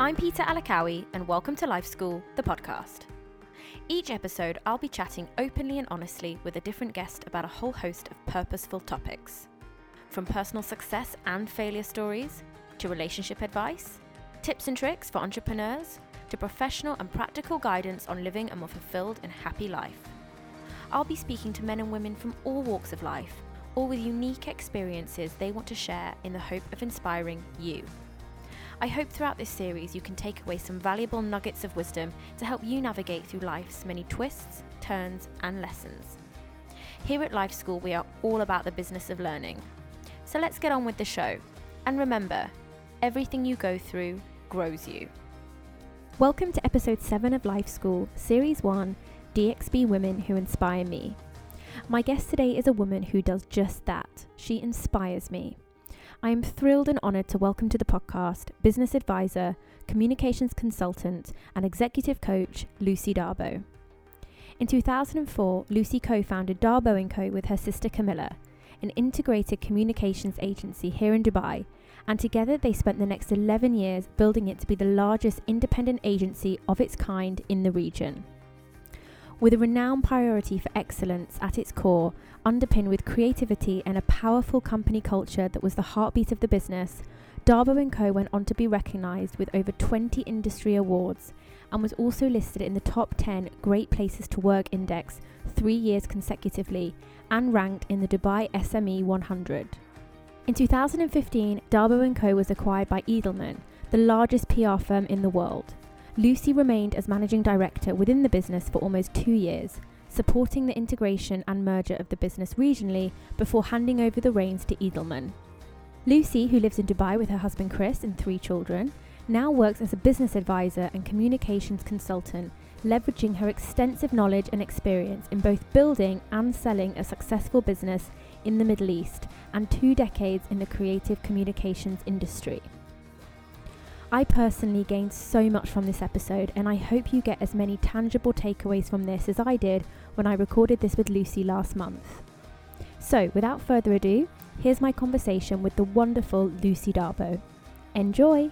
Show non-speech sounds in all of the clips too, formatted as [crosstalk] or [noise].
I'm Peter Alakawi, and welcome to Life School, the podcast. Each episode, I'll be chatting openly and honestly with a different guest about a whole host of purposeful topics. From personal success and failure stories, to relationship advice, tips and tricks for entrepreneurs, to professional and practical guidance on living a more fulfilled and happy life. I'll be speaking to men and women from all walks of life, all with unique experiences they want to share in the hope of inspiring you. I hope throughout this series you can take away some valuable nuggets of wisdom to help you navigate through life's many twists, turns, and lessons. Here at Life School, we are all about the business of learning. So let's get on with the show. And remember, everything you go through grows you. Welcome to episode 7 of Life School, Series 1 DXB Women Who Inspire Me. My guest today is a woman who does just that. She inspires me. I am thrilled and honoured to welcome to the podcast business advisor, communications consultant, and executive coach Lucy Darbo. In 2004, Lucy co founded Darbo & Co. with her sister Camilla, an integrated communications agency here in Dubai, and together they spent the next 11 years building it to be the largest independent agency of its kind in the region. With a renowned priority for excellence at its core, underpinned with creativity and a powerful company culture that was the heartbeat of the business, Darbo & Co went on to be recognized with over 20 industry awards and was also listed in the top 10 Great Places to Work index 3 years consecutively and ranked in the Dubai SME 100. In 2015, Darbo & Co was acquired by Edelman, the largest PR firm in the world. Lucy remained as managing director within the business for almost 2 years supporting the integration and merger of the business regionally before handing over the reins to Edelman. Lucy, who lives in Dubai with her husband Chris and three children, now works as a business advisor and communications consultant, leveraging her extensive knowledge and experience in both building and selling a successful business in the Middle East and two decades in the creative communications industry. I personally gained so much from this episode, and I hope you get as many tangible takeaways from this as I did when I recorded this with Lucy last month. So, without further ado, here's my conversation with the wonderful Lucy Darbo. Enjoy!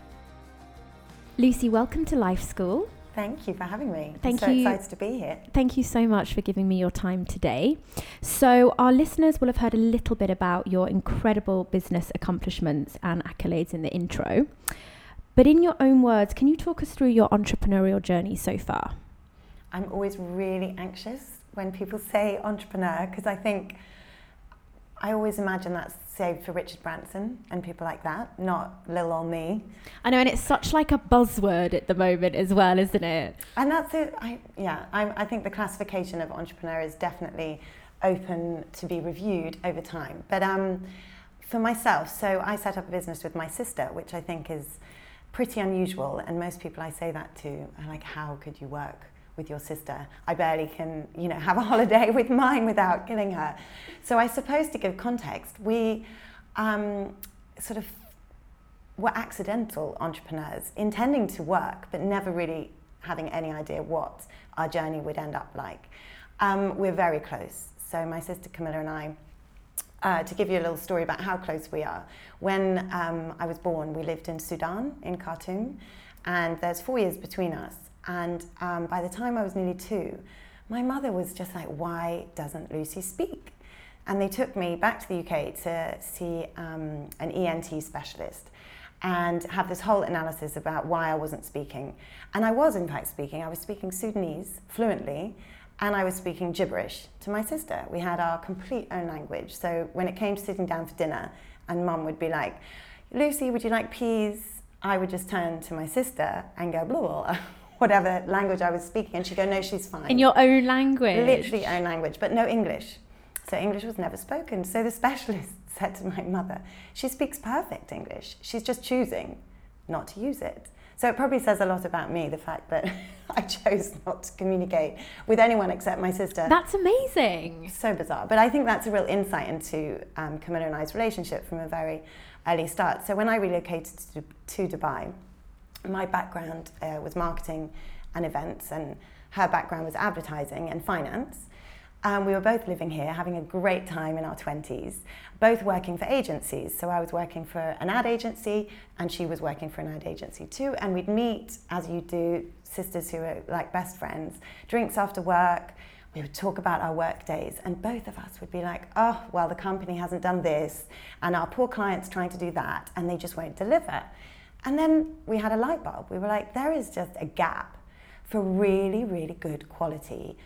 Lucy, welcome to Life School. Thank you for having me. Thank I'm so you. excited to be here. Thank you so much for giving me your time today. So, our listeners will have heard a little bit about your incredible business accomplishments and accolades in the intro. But in your own words, can you talk us through your entrepreneurial journey so far? I'm always really anxious when people say entrepreneur because I think I always imagine that's saved for Richard Branson and people like that, not little old me. I know, and it's such like a buzzword at the moment as well, isn't it? And that's it. I, yeah, I, I think the classification of entrepreneur is definitely open to be reviewed over time. But um, for myself, so I set up a business with my sister, which I think is pretty unusual. And most people I say that to are like, how could you work with your sister? I barely can, you know, have a [laughs] holiday with mine without killing her. So I suppose to give context, we um, sort of were accidental entrepreneurs, intending to work, but never really having any idea what our journey would end up like. Um, we're very close. So my sister Camilla and I uh, to give you a little story about how close we are. When um, I was born, we lived in Sudan, in Khartoum, and there's four years between us. And um, by the time I was nearly two, my mother was just like, why doesn't Lucy speak? And they took me back to the UK to see um, an ENT specialist and have this whole analysis about why I wasn't speaking. And I was, in fact, speaking. I was speaking Sudanese fluently and I was speaking gibberish to my sister. We had our complete own language. So when it came to sitting down for dinner, and mum would be like, Lucy, would you like peas? I would just turn to my sister and go, blah, blah, blah, [laughs] whatever language I was speaking. And she'd go, no, she's fine. In your own language? Literally own language, but no English. So English was never spoken. So the [laughs] specialist said to my mother, she speaks perfect English. She's just choosing not to use it. So it probably says a lot about me, the fact that [laughs] I chose not to communicate with anyone except my sister. That's amazing. So bizarre. But I think that's a real insight into um, Camilla and I's relationship from a very early start. So when I relocated to, to Dubai, my background uh, was marketing and events, and her background was advertising and finance. And we were both living here, having a great time in our 20s, both working for agencies. So I was working for an ad agency, and she was working for an ad agency too. And we'd meet, as you do, sisters who are like best friends, drinks after work. We would talk about our work days, and both of us would be like, oh, well, the company hasn't done this, and our poor client's trying to do that, and they just won't deliver. And then we had a light bulb. We were like, there is just a gap for really, really good quality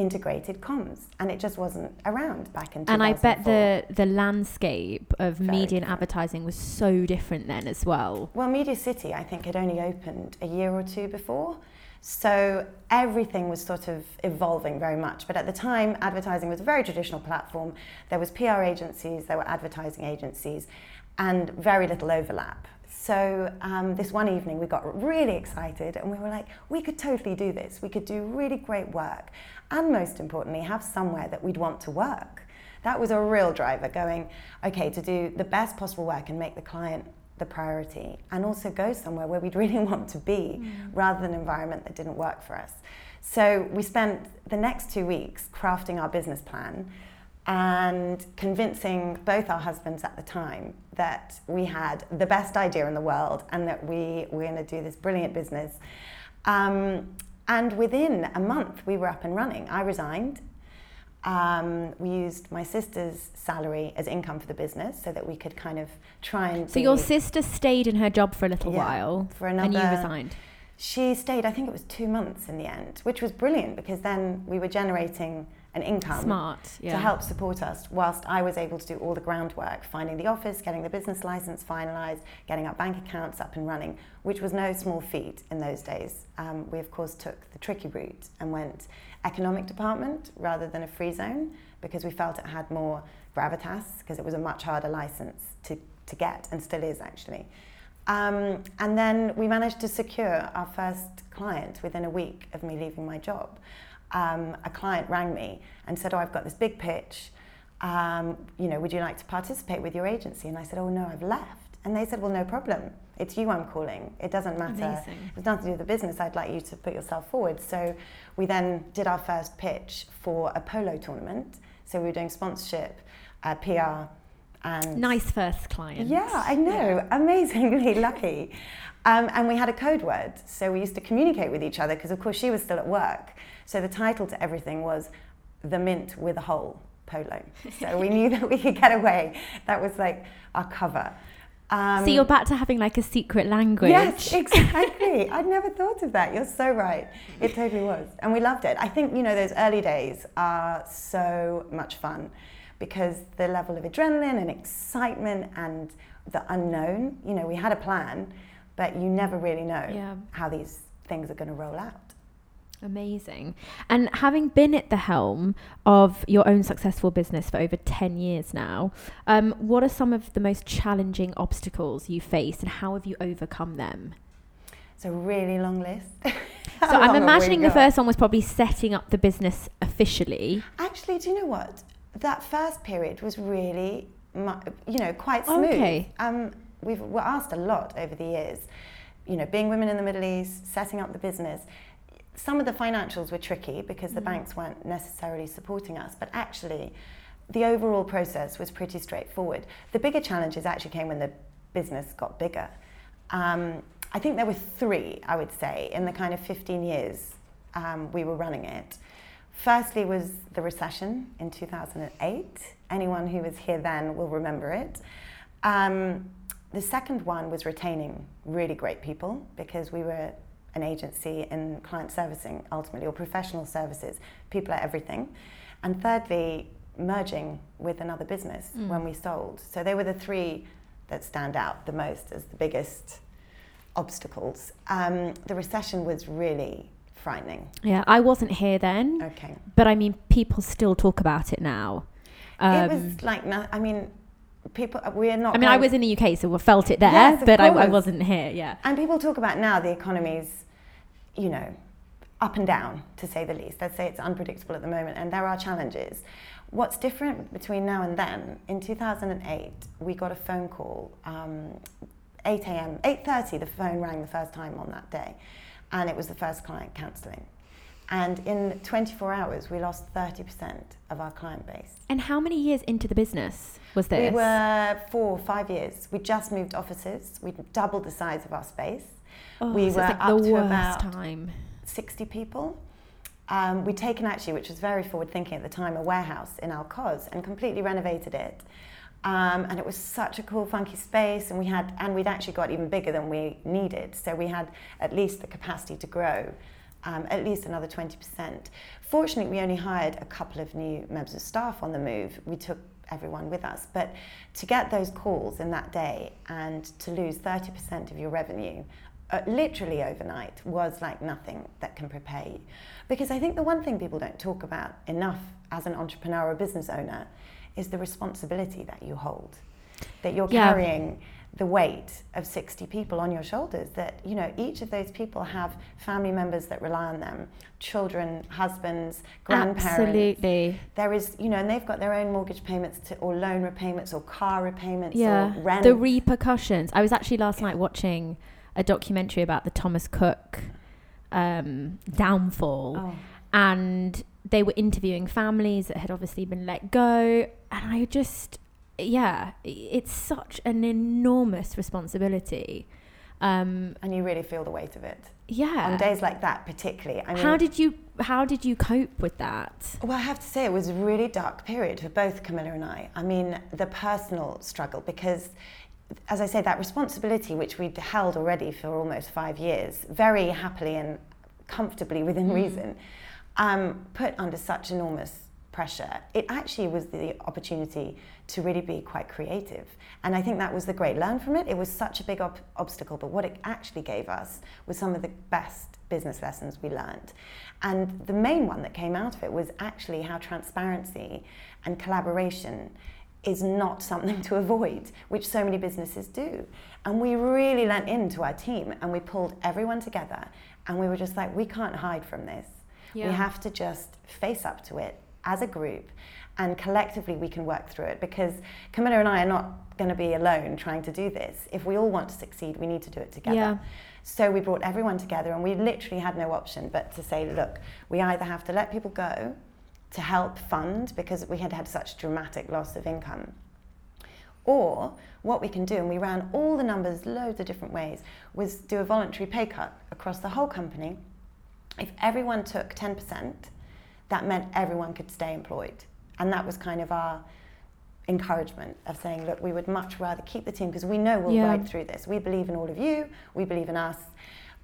integrated comms and it just wasn't around back in and i bet the the landscape of Very media and advertising was so different then as well. Well media city i think had only opened a year or two before so everything was sort of evolving very much but at the time advertising was a very traditional platform there was pr agencies there were advertising agencies and very little overlap so um, this one evening we got really excited and we were like, we could totally do this. We could do really great work. And most importantly, have somewhere that we'd want to work. That was a real driver going, okay, to do the best possible work and make the client the priority and also go somewhere where we'd [laughs] really want to be mm. rather than an environment that didn't work for us. So we spent the next two weeks crafting our business plan and convincing both our husbands at the time that we had the best idea in the world and that we were going to do this brilliant business. Um, and within a month, we were up and running. I resigned. Um, we used my sister's salary as income for the business so that we could kind of try and. So your sister stayed in her job for a little yeah, while, for another, and you resigned. She stayed. I think it was two months in the end, which was brilliant because then we were generating an income Smart, yeah. to help support us whilst I was able to do all the groundwork, finding the office, getting the business license finalised, getting our bank accounts up and running, which was no small feat in those days. Um, we, of course, took the tricky route and went economic department rather than a free zone because we felt it had more gravitas because it was a much harder license to, to get and still is actually. Um, and then we managed to secure our first client within a week of me leaving my job um, a client rang me and said, "Oh, I've got this big pitch. Um, you know, would you like to participate with your agency?" And I said, "Oh no, I've left." And they said, "Well, no problem. It's you I'm calling. It doesn't matter. Amazing. It's nothing to do with the business. I'd like you to put yourself forward." So we then did our first pitch for a polo tournament. So we were doing sponsorship, uh, PR, and nice first client. Yeah, I know. Yeah. Amazingly [laughs] lucky. Um, and we had a code word, so we used to communicate with each other because, of course, she was still at work. So the title to everything was The Mint with a Hole Polo. So we knew [laughs] that we could get away. That was like our cover. Um, so you're back to having like a secret language. Yes, [laughs] exactly. I'd never thought of that. You're so right. It totally was. And we loved it. I think, you know, those early days are so much fun because the level of adrenaline and excitement and the unknown, you know, we had a plan, but you never really know yeah. how these things are going to roll out. Amazing. And having been at the helm of your own successful business for over 10 years now, um, what are some of the most challenging obstacles you faced and how have you overcome them? It's a really long list. [laughs] so I'm imagining the first one was probably setting up the business officially. Actually, do you know what? That first period was really, you know, quite smooth. Okay. Um, we've, we're asked a lot over the years. You know, being women in the Middle East, setting up the business some of the financials were tricky because the mm. banks weren't necessarily supporting us, but actually, the overall process was pretty straightforward. The bigger challenges actually came when the business got bigger. Um, I think there were three, I would say, in the kind of 15 years um, we were running it. Firstly, was the recession in 2008. Anyone who was here then will remember it. Um, the second one was retaining really great people because we were an agency in client servicing ultimately or professional services people are everything. And thirdly merging with another business mm. when we sold. So they were the three that stand out the most as the biggest obstacles. Um, the recession was really frightening. Yeah i wasn't here then okay. but i mean people still talk about it now. Um, it was um, like i mean people we're not i mean i was in the uk so we felt it there yes, but I, I, wasn't here yeah and people talk about now the economy's you know, up and down, to say the least. Let's say it's unpredictable at the moment, and there are challenges. What's different between now and then? In 2008, we got a phone call. Um, 8 a.m., 8:30, the phone rang the first time on that day, and it was the first client cancelling. And in 24 hours, we lost 30% of our client base. And how many years into the business was this? We were four, five years. We just moved offices. We doubled the size of our space. Oh, we so were like up the to worst about time. 60 people. Um, we'd taken actually, which was very forward thinking at the time, a warehouse in Al Quoz and completely renovated it. Um, and it was such a cool, funky space, and we had, and we'd actually got even bigger than we needed. So we had at least the capacity to grow, um, at least another 20%. Fortunately, we only hired a couple of new members of staff on the move. We took everyone with us, but to get those calls in that day and to lose 30% of your revenue, uh, literally overnight, was like nothing that can prepare you. Because I think the one thing people don't talk about enough as an entrepreneur or business owner is the responsibility that you hold. That you're Yeah. carrying the weight of 60 people on your shoulders. That, you know, each of those people have family members that rely on them, children, husbands, grandparents. Absolutely. There is, you know, and they've got their own mortgage payments to, or loan repayments or car repayments Yeah. or rent. The repercussions. I was actually last night watching a documentary about the Thomas Cook um, downfall. oh. and they were interviewing families that had obviously been let go and i just yeah it's such an enormous responsibility um And you really feel the weight of it. yeah On days like that, particularly. I mean, how did you how did you cope with that Well, I have to say, it was a really dark period for both Camilla and I. I mean, the personal struggle, because as I say, that responsibility, which we'd held already for almost five years, very happily and comfortably within Mm. reason, um, put under such enormous pressure, it actually was the opportunity to really be quite creative. And I think that was the great learn from it. It was such a big ob- obstacle, but what it actually gave us was some of the best business lessons we learned. And the main one that came out of it was actually how transparency and collaboration is not [laughs] something to avoid, which so many businesses do. And we really lent into our team and we pulled everyone together and we were just like, we can't hide from this. Yeah. We have to just face up to it as a group and collectively we can work through it because Camilla and I are not going to be alone trying to do this. If we all want to succeed, we need to do it together. Yeah. So we brought everyone together and we literally had no option but to say, look, we either have to let people go to help fund because we had had such dramatic loss of income. Or what we can do, and we ran all the numbers loads of different ways, was do a voluntary pay cut across the whole company. If everyone took 10%, that meant everyone could stay employed. And that was kind of our encouragement of saying, look, we would much rather keep the team because we know we'll Yeah. ride through this. We believe in all of you, we believe in us.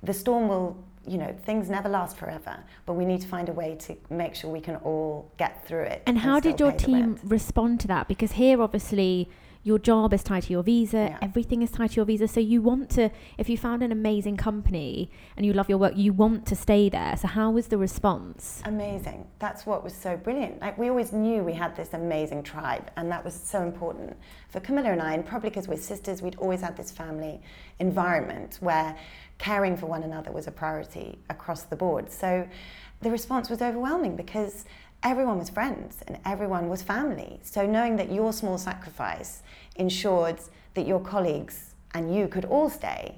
The storm will, you know, things never last forever, but we need to find a way to make sure we can all get through it. and how did your team respond to that because here obviously your job is tied to your visa Yeah. everything is tied to your visa so you want to if you found an amazing company and you love your work you want to stay there so how was the response Amazing. That's what was so brilliant. Like we always knew we had this amazing tribe, and that was so important for Camilla and I. And probably because we're sisters, we'd always had this family environment where caring for one another was a priority across the board. So the response was overwhelming because everyone was friends and everyone was family. So knowing that your small sacrifice ensured that your colleagues and you could all stay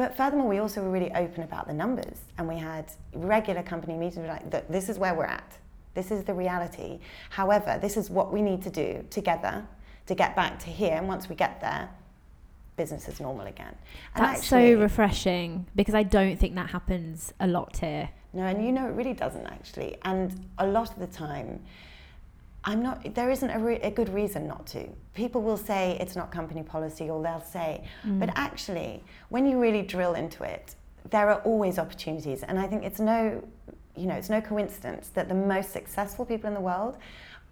but furthermore, we also were really open about the numbers, and we had regular company meetings. Like, this is where we're at. This is the reality. However, this is what we need to do together to get back to here. And once we get there, business is normal again." And that's actually- so refreshing because i don't think that happens a lot here No, and you know it really doesn't actually. And a lot of the time, I'm not. There isn't a, re- a good reason not to. People will say it's not company policy, or they'll say, Mm. but actually, when you really drill into it, there are always opportunities. And I think it's no, you know, it's no coincidence that the most successful people in the world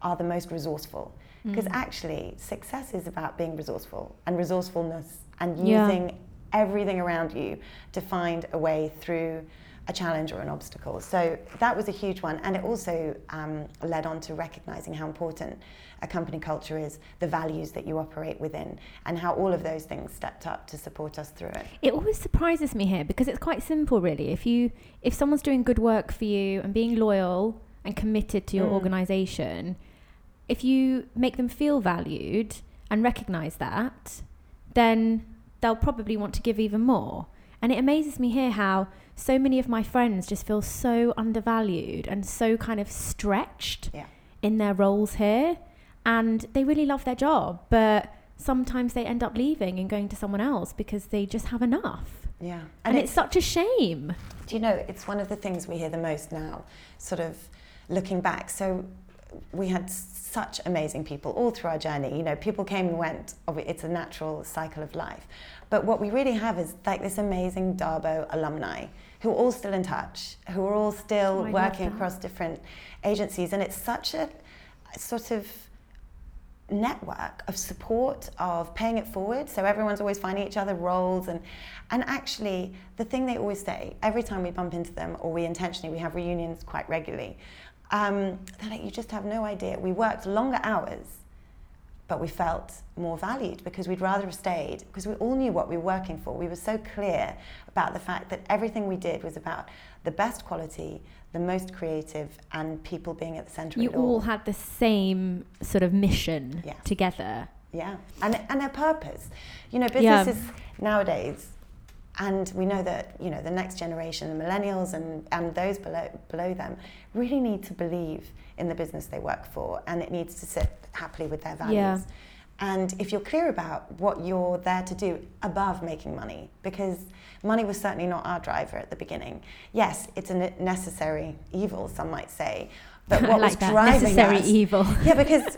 are the most resourceful. Because Mm. actually, success is about being resourceful and resourcefulness and Yeah. using everything around you to find a way through a challenge or an obstacle. So that was a huge one. And it also um, led on to recognizing how important a company culture is, the values that you operate within, and how all of those things stepped up to support us through it. it always surprises me here because it's quite simple really if you if someone's doing good work for you and being loyal and committed to your Mm. organization if you make them feel valued and recognize that then they'll probably want to give even more and it amazes me here how so many of my friends just feel so undervalued and so kind of stretched Yeah. in their roles here. And they really love their job, but sometimes they end up leaving and going to someone else because they just have enough. Yeah. And, it's, such a shame. Do you know, it's one of the things we hear the most now, sort of looking back. So we had such amazing people all through our journey. You know, people came and went. It's a natural cycle of life. But what we really have is like this amazing Darbo alumni who are all still in touch, who are all still Oh, working across different agencies. And it's such a sort of network of support of paying it forward. So everyone's always finding each other roles. And and actually the thing they always say every time we bump into them or we intentionally we have reunions quite regularly um, they're like you just have no idea. We worked longer hours but we felt more valued because we'd rather have stayed because we all knew what we were working for. We were so clear about the fact that everything we did was about the best quality, the most creative, and people being at the centre You of it all. all had the same sort of mission Yeah. together. Yeah, and and a purpose. You know, Yeah. businesses nowadays, and we know that you know the next generation, the millennials, and and those below below them, really need to believe in the business they work for, and it needs to sit happily with their values. Yeah. And if you're clear about what you're there to do above making money, because money was certainly not our driver at the beginning. Yes, it's a necessary evil, some might say, but [laughs] what like was that. driving Necessary us, evil. [laughs] yeah, because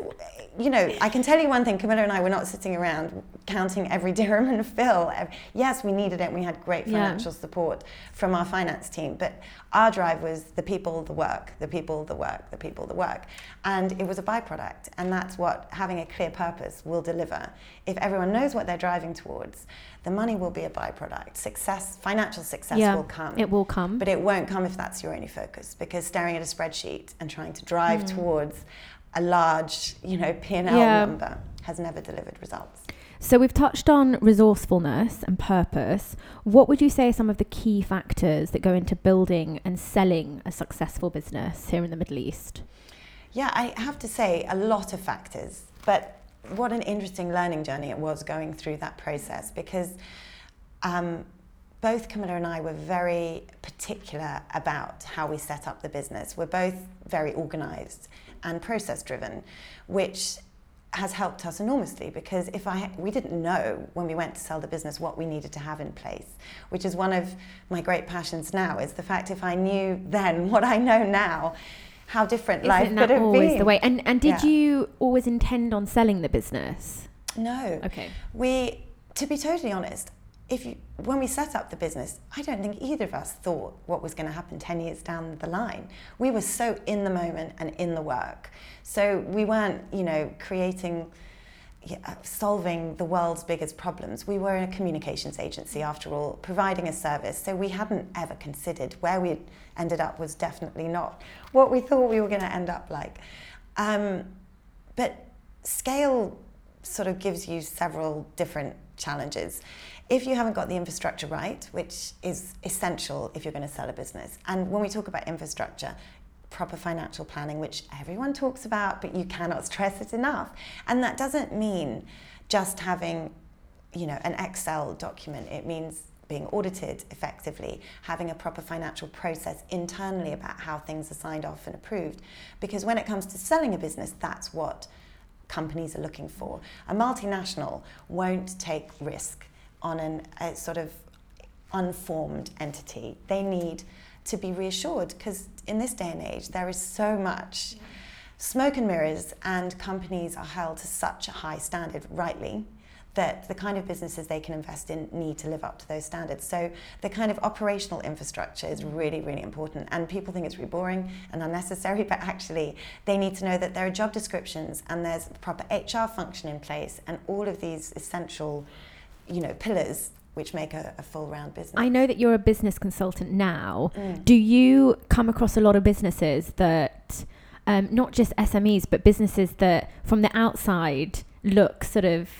you know, I can tell you one thing. Camilla and I were not sitting around counting every [laughs] dirham and fill. Yes, we needed it. We had great Yeah. financial support from our finance team, but our drive was the people, the work, the people, the work, the people, the work, and it was a byproduct. And that's what having a clear purpose will deliver. If everyone knows what they're driving towards, the money will be a byproduct. Success, financial success yeah, will come. it will come. But it won't come if that's your only focus because staring at a spreadsheet and trying to drive hmm. towards a large, you know, P&L Yeah. number has never delivered results. So we've touched on resourcefulness and purpose. What would you say are some of the key factors that go into building and selling a successful business here in the Middle East? Yeah, I have to say a lot of factors, but what an interesting learning journey it was going through that process because um, both Camilla and I were very particular about how we set up the business. We're both very organized and process driven, which has helped us enormously because if I we didn't know when we went to sell the business what we needed to have in place, which is one of my great passions now is the fact if I knew then what I know now, how different life Isn't could that have always been. the way? And and did Yeah. you always intend on selling the business? No. Okay. We, to be totally honest, if you, when we set up the business, I don't think either of us thought what was going to happen 10 years down the line. We were so in the moment and in the work. So we weren't, you know, creating, yeah, uh, solving the world's biggest problems. We were a communications agency after all, providing a service. So we hadn't ever considered where we ended up was definitely not what we thought we were going to end up like. Um, but scale sort of gives you several different challenges. If you haven't got the infrastructure right, which is essential if you're going to sell a business, and when we talk about infrastructure, proper financial planning, which everyone talks about, but you cannot stress it enough. And that doesn't mean just having, you know, an Excel document. It means being audited effectively, having a proper financial process internally about how things are signed off and approved. Because when it comes to selling a business, that's what companies are looking for. A multinational won't take risk on an, a sort of unformed entity. They need to be reassured because in this day and age, there is so much smoke and mirrors, and companies are held to such a high standard, rightly. That the kind of businesses they can invest in need to live up to those standards. So, the kind of operational infrastructure is really, really important. And people think it's really boring and unnecessary, [laughs] but actually, they need to know that there are job descriptions and there's proper HR function in place, and all of these essential, you know, pillars which make a, a full round business. I know that you're a business consultant now. Mm. Do you come across a lot of businesses that, um, not just SMEs, but businesses that from the outside look sort of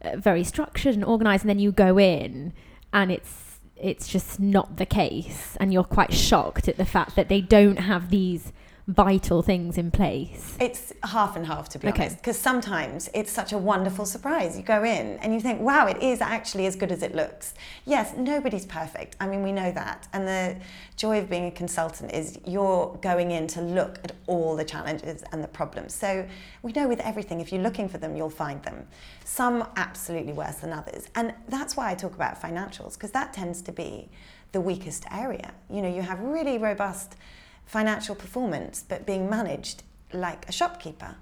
Uh, very structured and organized, and then you go in and it's it's just not the case, and you're quite shocked at the fact that they don't have these vital things in place? It's half and half, to be Okay. honest, because sometimes it's such a wonderful surprise. You go in and you think, wow, it is actually as good as it looks. Yes, nobody's perfect. I mean, we know that. And the joy of being a consultant is you're going in to look at all the challenges and the problems. So we know with everything, if you're looking for them, you'll find them. Some absolutely worse than others. And that's why I talk about financials, because that tends to be the weakest area. You know, you have really robust financial performance, but being managed like a shopkeeper,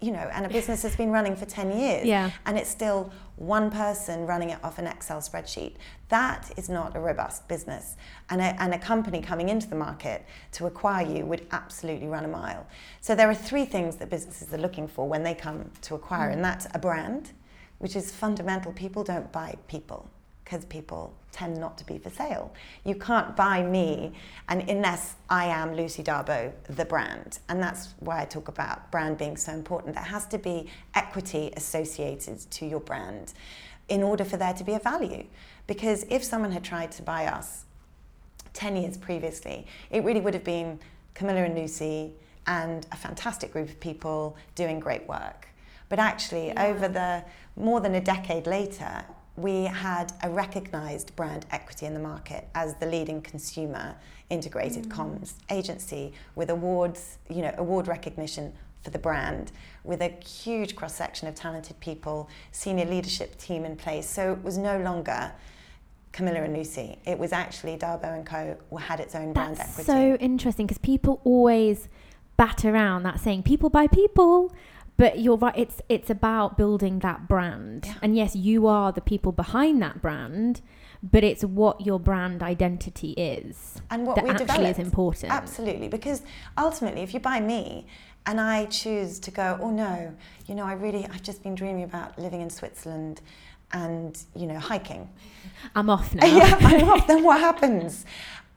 you know, and a business has been running for 10 years Yeah. and it's still one person running it off an Excel spreadsheet. That is not a robust business. And a, and a company coming into the market to acquire you would absolutely run a mile. So there are three things that businesses are looking for when they come to acquire, mm. and that's a brand, which is fundamental. People don't buy people because people tend not to be for sale. You can't buy me and unless I am Lucy Darbo, the brand. And that's why I talk about brand being so important. There has to be equity associated to your brand in order for there to be a value. Because if someone had tried to buy us 10 years previously, it really would have been Camilla and Lucy and a fantastic group of people doing great work. But actually, over the more than a decade later, we had a recognized brand equity in the market as the leading consumer integrated mm. comms agency with awards, you know, award recognition for the brand, with a huge cross section of talented people, senior leadership team in place. So it was no longer Camilla and Lucy. It was actually Darbo and Co. had its own brand equity. That's so interesting because people always bat around that saying people buy people. But you're right. It's it's about building that brand, Yeah. and yes, you are the people behind that brand. But it's what your brand identity is and what that we actually developed. is important. Absolutely, because ultimately, if you buy me and I choose to go, oh no, you know, I really, I've just been dreaming about living in Switzerland and, you know, hiking. I'm off [laughs] now. yeah, I'm off. [laughs] Then what happens?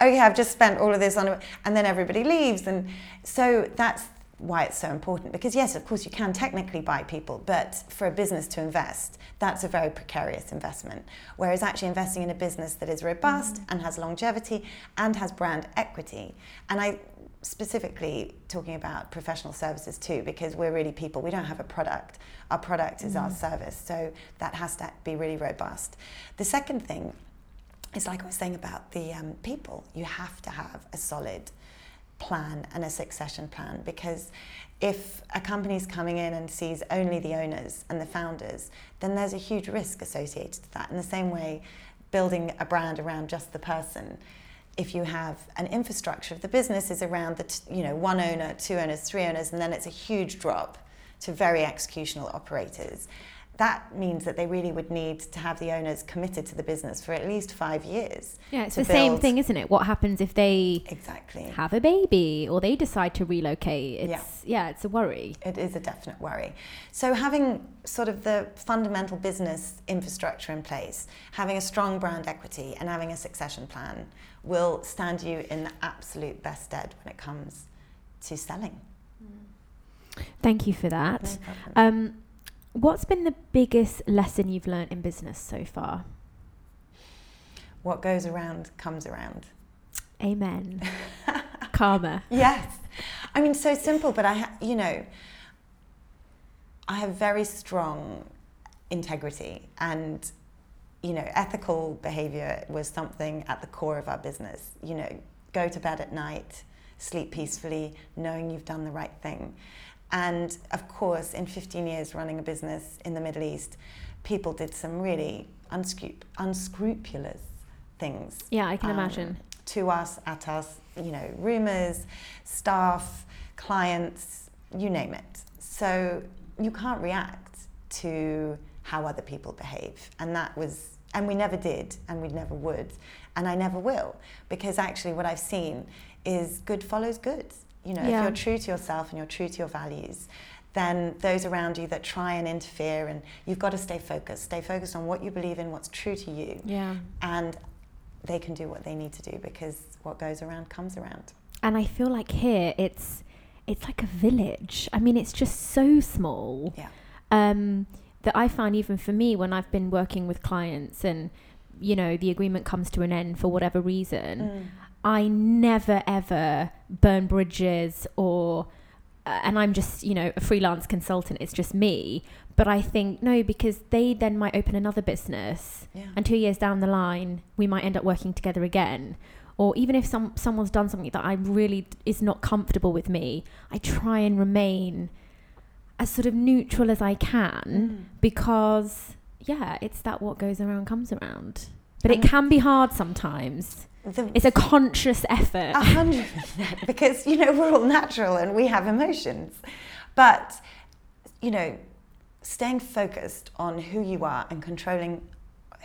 Oh yeah, I've just spent all of this on, and then everybody leaves, and so that's why it's so important. Because yes, of course, you can technically buy people, but for a business to invest, that's a very precarious investment. Whereas actually investing in a business that is robust and has longevity and has brand equity, and I specifically talking about professional services too, because we're really people. We don't have a product. Our product is our service, so that has to be really robust. The second thing is like I was saying about the um, people. You have to have a solid plan and a succession plan because if a company's coming in and sees only the owners and the founders, then there's a huge risk associated to that. In the same way, building a brand around just the person, if you have an infrastructure of the business is around the t- you know one owner, two owners, three owners, and then it's a huge drop to very executional operators that means that they really would need to have the owners committed to the business for at least five years. Yeah, it's the same thing, isn't it? What happens if they Exactly. have a baby or they decide to relocate? It's Yeah. yeah, it's a worry. It is a definite worry. So having sort of the fundamental business infrastructure in place, having a strong brand equity and having a succession plan will stand you in the absolute best stead when it comes to selling. Thank you for that. No. Um, what's been the biggest lesson you've learned in business so far? what goes around comes around. Amen. [laughs] Karma. Yes. I mean, so simple, but I, ha- you know, I have very strong integrity and, you know, ethical behavior was something at the core of our business. You know, go to bed at night, sleep peacefully, knowing you've done the right thing. And of course, in 15 years running a business in the Middle East, people did some really unscrup- unscrupulous things Yeah, I can um, imagine. to us, at us, you know, rumors, staff, clients, you name it. So you can't react to how other people behave. And that was, and we never did, and we never would, and I never will, because actually what I've seen is good follows good. You know, Yeah. if you're true to yourself and you're true to your values, then those around you that try and interfere, and you've got to stay focused. Stay focused on what you believe in, what's true to you, Yeah. and they can do what they need to do because what goes around comes around. And I feel like here it's it's like a village. I mean, it's just so small. Yeah. Um, that I find even for me when I've been working with clients and you know the agreement comes to an end for whatever reason, I never ever burn bridges or uh, and I'm just, you know, a freelance consultant, it's just me. But I think no, because they then might open another business, Yeah. and two years down the line, we might end up working together again. Or even if some someone's done something that I really is not comfortable with me, I try and remain as sort of neutral as I can because yeah, it's that what goes around comes around. But it can be hard sometimes. The, It's a conscious effort. A hundred percent, because you know we're all natural and we have emotions, but you know, staying focused on who you are and controlling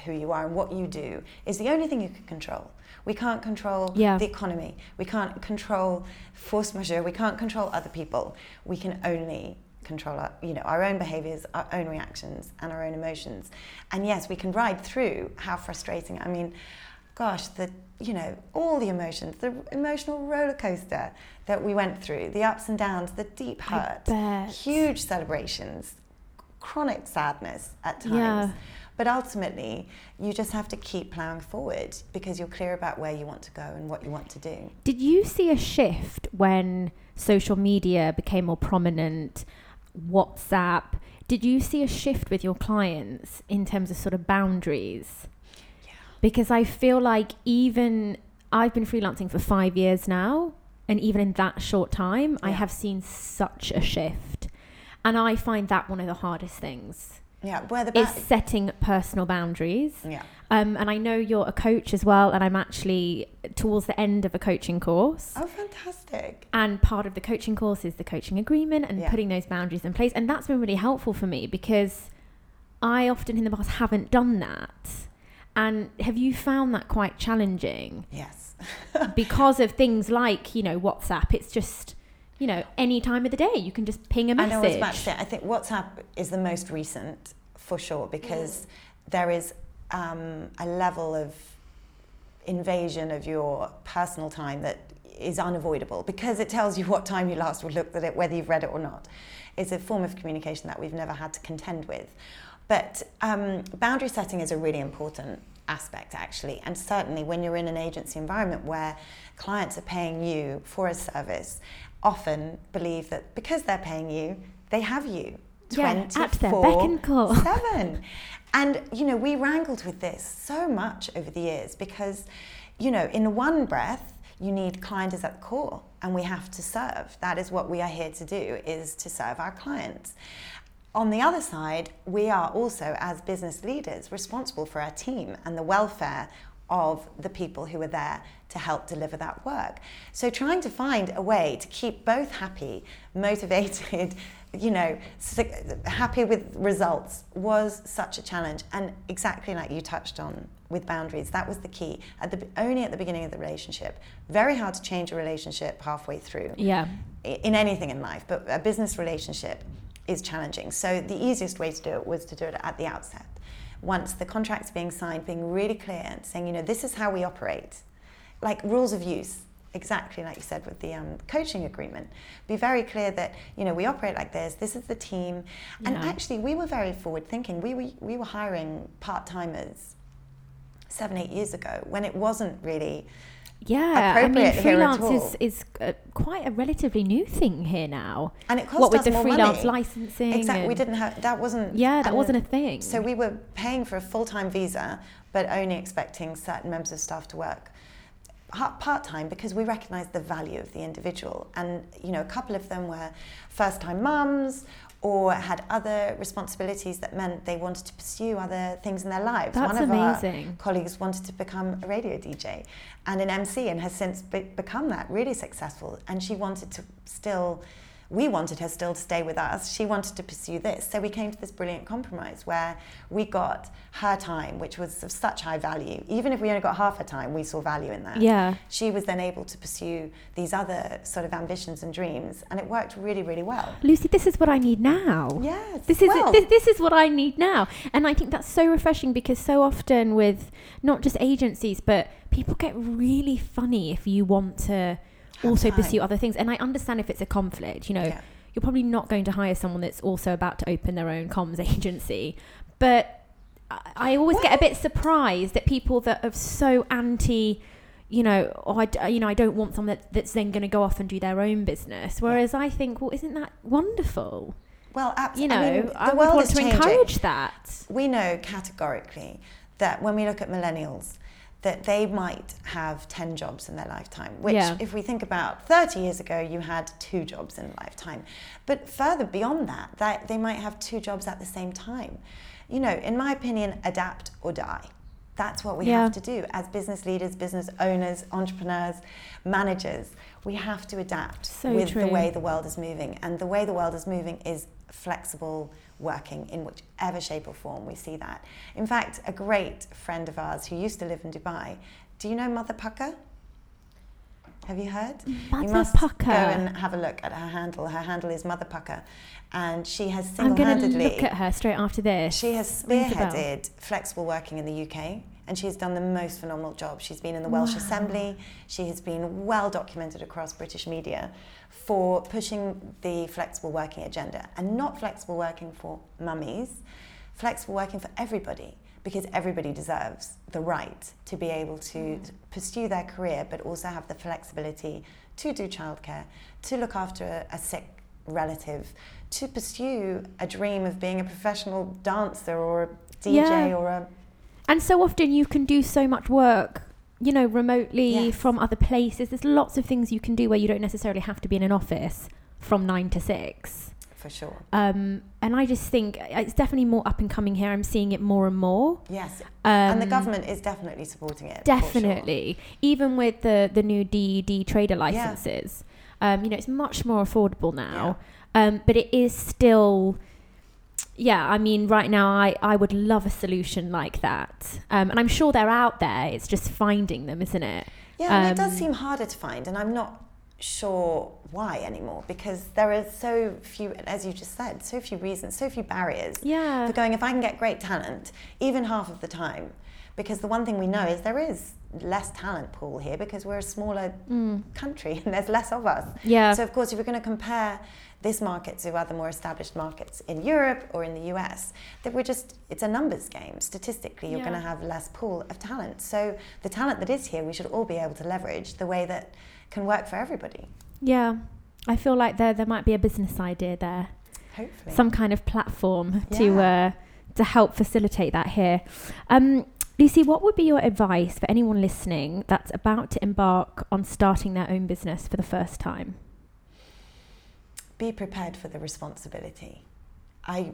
who you are and what you do is the only thing you can control. We can't control Yeah. the economy. We can't control force majeure. We can't control other people. We can only control our, you know, our own behaviors, our own reactions, and our own emotions. And yes, we can ride through how frustrating. I mean, gosh, the you know all the emotions, the emotional roller coaster that we went through, the ups and downs, the deep hurt, huge celebrations, chronic sadness at times. Yeah. But ultimately, you just have to keep plowing forward because you're clear about where you want to go and what you want to do. Did you see a shift when social media became more prominent? WhatsApp. Did you see a shift with your clients in terms of sort of boundaries? Yeah. Because I feel like even I've been freelancing for five years now, and even in that short time, I have seen such a shift. And I find that one of the hardest things Yeah, where the is setting personal boundaries. yeah. Um, and I know you're a coach as well, and I'm actually towards the end of a coaching course. Oh, fantastic. And part of the coaching course is the coaching agreement and Yeah. putting those boundaries in place. And that's been really helpful for me because I often in the past haven't done that. And have you found that quite challenging Yes. [laughs] because of things like, you know, WhatsApp? It's just, you know, any time of the day you can just ping a I message. know I was about to say. I think WhatsApp is the most recent for sure because there is um, a level of invasion of your personal time that is unavoidable because it tells you what time you last looked at it, whether you've read it or not. It's a form of communication that we've never had to contend with. But um, boundary setting is a really important aspect, actually. And certainly when you're in an agency environment where clients are paying you for a service, often believe that because they're paying you, they have you. Yeah, at their beck and call. [laughs] 7. And, you know, we wrangled with this so much over the years because, you know, in one breath, you need client is at the core and we have to serve. That is what we are here to do, is to serve our clients. On the other side, we are also, as business leaders, responsible for our team and the welfare of the people who are there to help deliver that work. So trying to find a way to keep both happy, motivated, [laughs] you know, happy with results was such a challenge. And exactly like you touched on with boundaries, that was the key. At the only at the beginning of the relationship, very hard to change a relationship halfway through Yeah. in anything in life, but a business relationship is challenging. So the easiest way to do it was to do it at the outset. Once the contract's being signed, being really clear and saying, you know, this is how we operate, like rules of use, exactly like you said with the um, coaching agreement. Be very clear that, you know, we operate like this, this is the team. And actually, we were very forward thinking. We were, we were hiring part timers seven, eight years ago when it wasn't really Yeah, I mean, freelance is, is uh, quite a relatively new thing here now. and it cost What with us the more freelance money. licensing? Exactly, we didn't have that wasn't Yeah, that wasn't a thing. So we were paying for a full time visa, but only expecting certain members of staff to work part time because we recognised the value of the individual. And you know, a couple of them were first time mums or had other responsibilities that meant they wanted to pursue other things in their lives. That's One of amazing. our colleagues wanted to become a radio DJ and an MC and has since be- become that really successful. And she wanted to still, we wanted her still to stay with us. She wanted to pursue this. So we came to this brilliant compromise where we got her time, which was of such high value. Even if we only got half her time, we saw value in that. Yeah. She was then able to pursue these other sort of ambitions and dreams. And it worked really, really well. Lucy, this is what I need now. Yes. This is well, this, this is what I need now, and I think that's so refreshing because so often with not just agencies, but people get really funny if you want to also time. pursue other things. And I understand if it's a conflict, you know, Yeah. you're probably not going to hire someone that's also about to open their own comms [laughs] agency, but I, I always get a bit surprised at people that are so anti. you know, oh, I, d- uh, you know, I don't want someone that, that's then going to go off and do their own business. Whereas I think, well, isn't that wonderful? Well, absolutely. You know, I, mean, I, the would world want is to changing. encourage that. We know categorically that when we look at millennials, that they might have 10 jobs in their lifetime, which, Yeah. if we think about 30 years ago, you had two jobs in a lifetime. But further beyond that, that they might have two jobs at the same time. You know, in my opinion, adapt or die. That's what we Yeah. have to do as business leaders, business owners, entrepreneurs, managers. We have to adapt So with true. the way the world is moving. And the way the world is moving is flexible working in whichever shape or form we see that. In fact, a great friend of ours who used to live in Dubai, do you know Mother Pukka? Have you heard? you must Pukka. go and have a look at her handle. Her handle is Mother Pukka, and she has single-handedly. I'm going to look at her straight after this. she has Rings a bell. spearheaded flexible working in the UK and she's done the most phenomenal job. She's been in the Welsh Wow. Assembly, she has been well documented across British media for pushing the flexible working agenda and not flexible working for mummies, flexible working for everybody because everybody deserves the right to be able to mm. pursue their career but also have the flexibility to do childcare, to look after a, a sick relative, to pursue a dream of being a professional dancer or a DJ Yeah. or a And so often you can do so much work, you know, remotely Yes. from other places. There's lots of things you can do where you don't necessarily have to be in an office from nine to six. for sure. Um, and I just think it's definitely more up and coming here. I'm seeing it more and more. Yes, Um, and the government is definitely supporting it. for sure. Definitely. Even with the, the new DED trader licenses, um, you know, it's much more affordable now. Um, but it is still, yeah, I mean, right now I, I would love a solution like that. Um, and I'm sure they're out there. It's just finding them, isn't it? Yeah, and it does Um, seem harder to find, and I'm not sure why anymore because there are so few, as you just said, so few reasons, so few barriers Yeah. for going. If I can get great talent, even half of the time, because the one thing we know is there is less talent pool here because we're a smaller Mm. country [laughs] and there's less of us. Yeah. So of course, if we're going to compare this market to other more established markets in Europe or in the US, that we're just it's a numbers game. Statistically, you're Yeah. going to have less pool of talent. So the talent that is here, we should all be able to leverage the way that can work for everybody. yeah. I feel like there, there might be a business idea there. Hopefully. some kind of platform to uh, to help facilitate that here. Um, Lucy, what would be your advice for anyone listening that's about to embark on starting their own business for the first time? Be prepared for the responsibility. I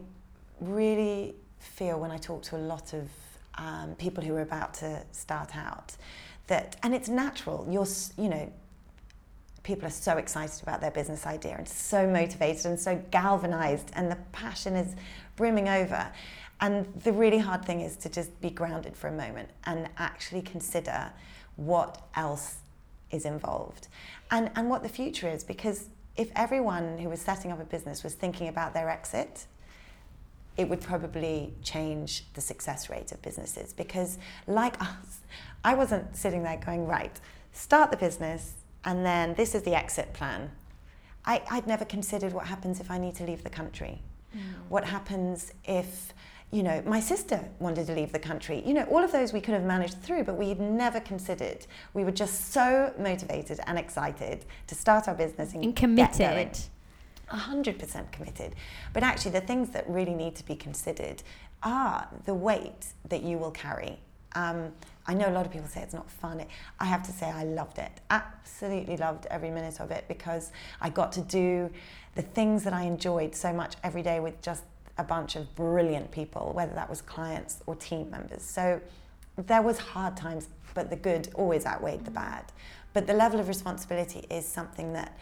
really feel when I talk to a lot of um, people who are about to start out that, and it's natural. You're, you know, people are so excited about their business idea and so motivated and so galvanized, and the passion is brimming over. And the really hard thing is to just be grounded for a moment and actually consider what else is involved and, and what the future is. Because if everyone who was setting up a business was thinking about their exit, it would probably change the success rate of businesses. Because, like us, I wasn't sitting there going, right, start the business and then this is the exit plan. I, I'd never considered what happens if I need to leave the country. Mm. What happens if, you know, my sister wanted to leave the country? You know, all of those we could have managed through, but we'd never considered. We were just so motivated and excited to start our business and, And get going. committed. 100% committed. But actually, the things that really need to be considered are the weight that you will carry. Um, I know a lot of people say it's not fun. It, I have to say, I loved it. Absolutely loved every minute of it because I got to do the things that I enjoyed so much every day with just a bunch of brilliant people, whether that was clients or team members. So there was hard times, but the good always outweighed the bad. But the level of responsibility is something that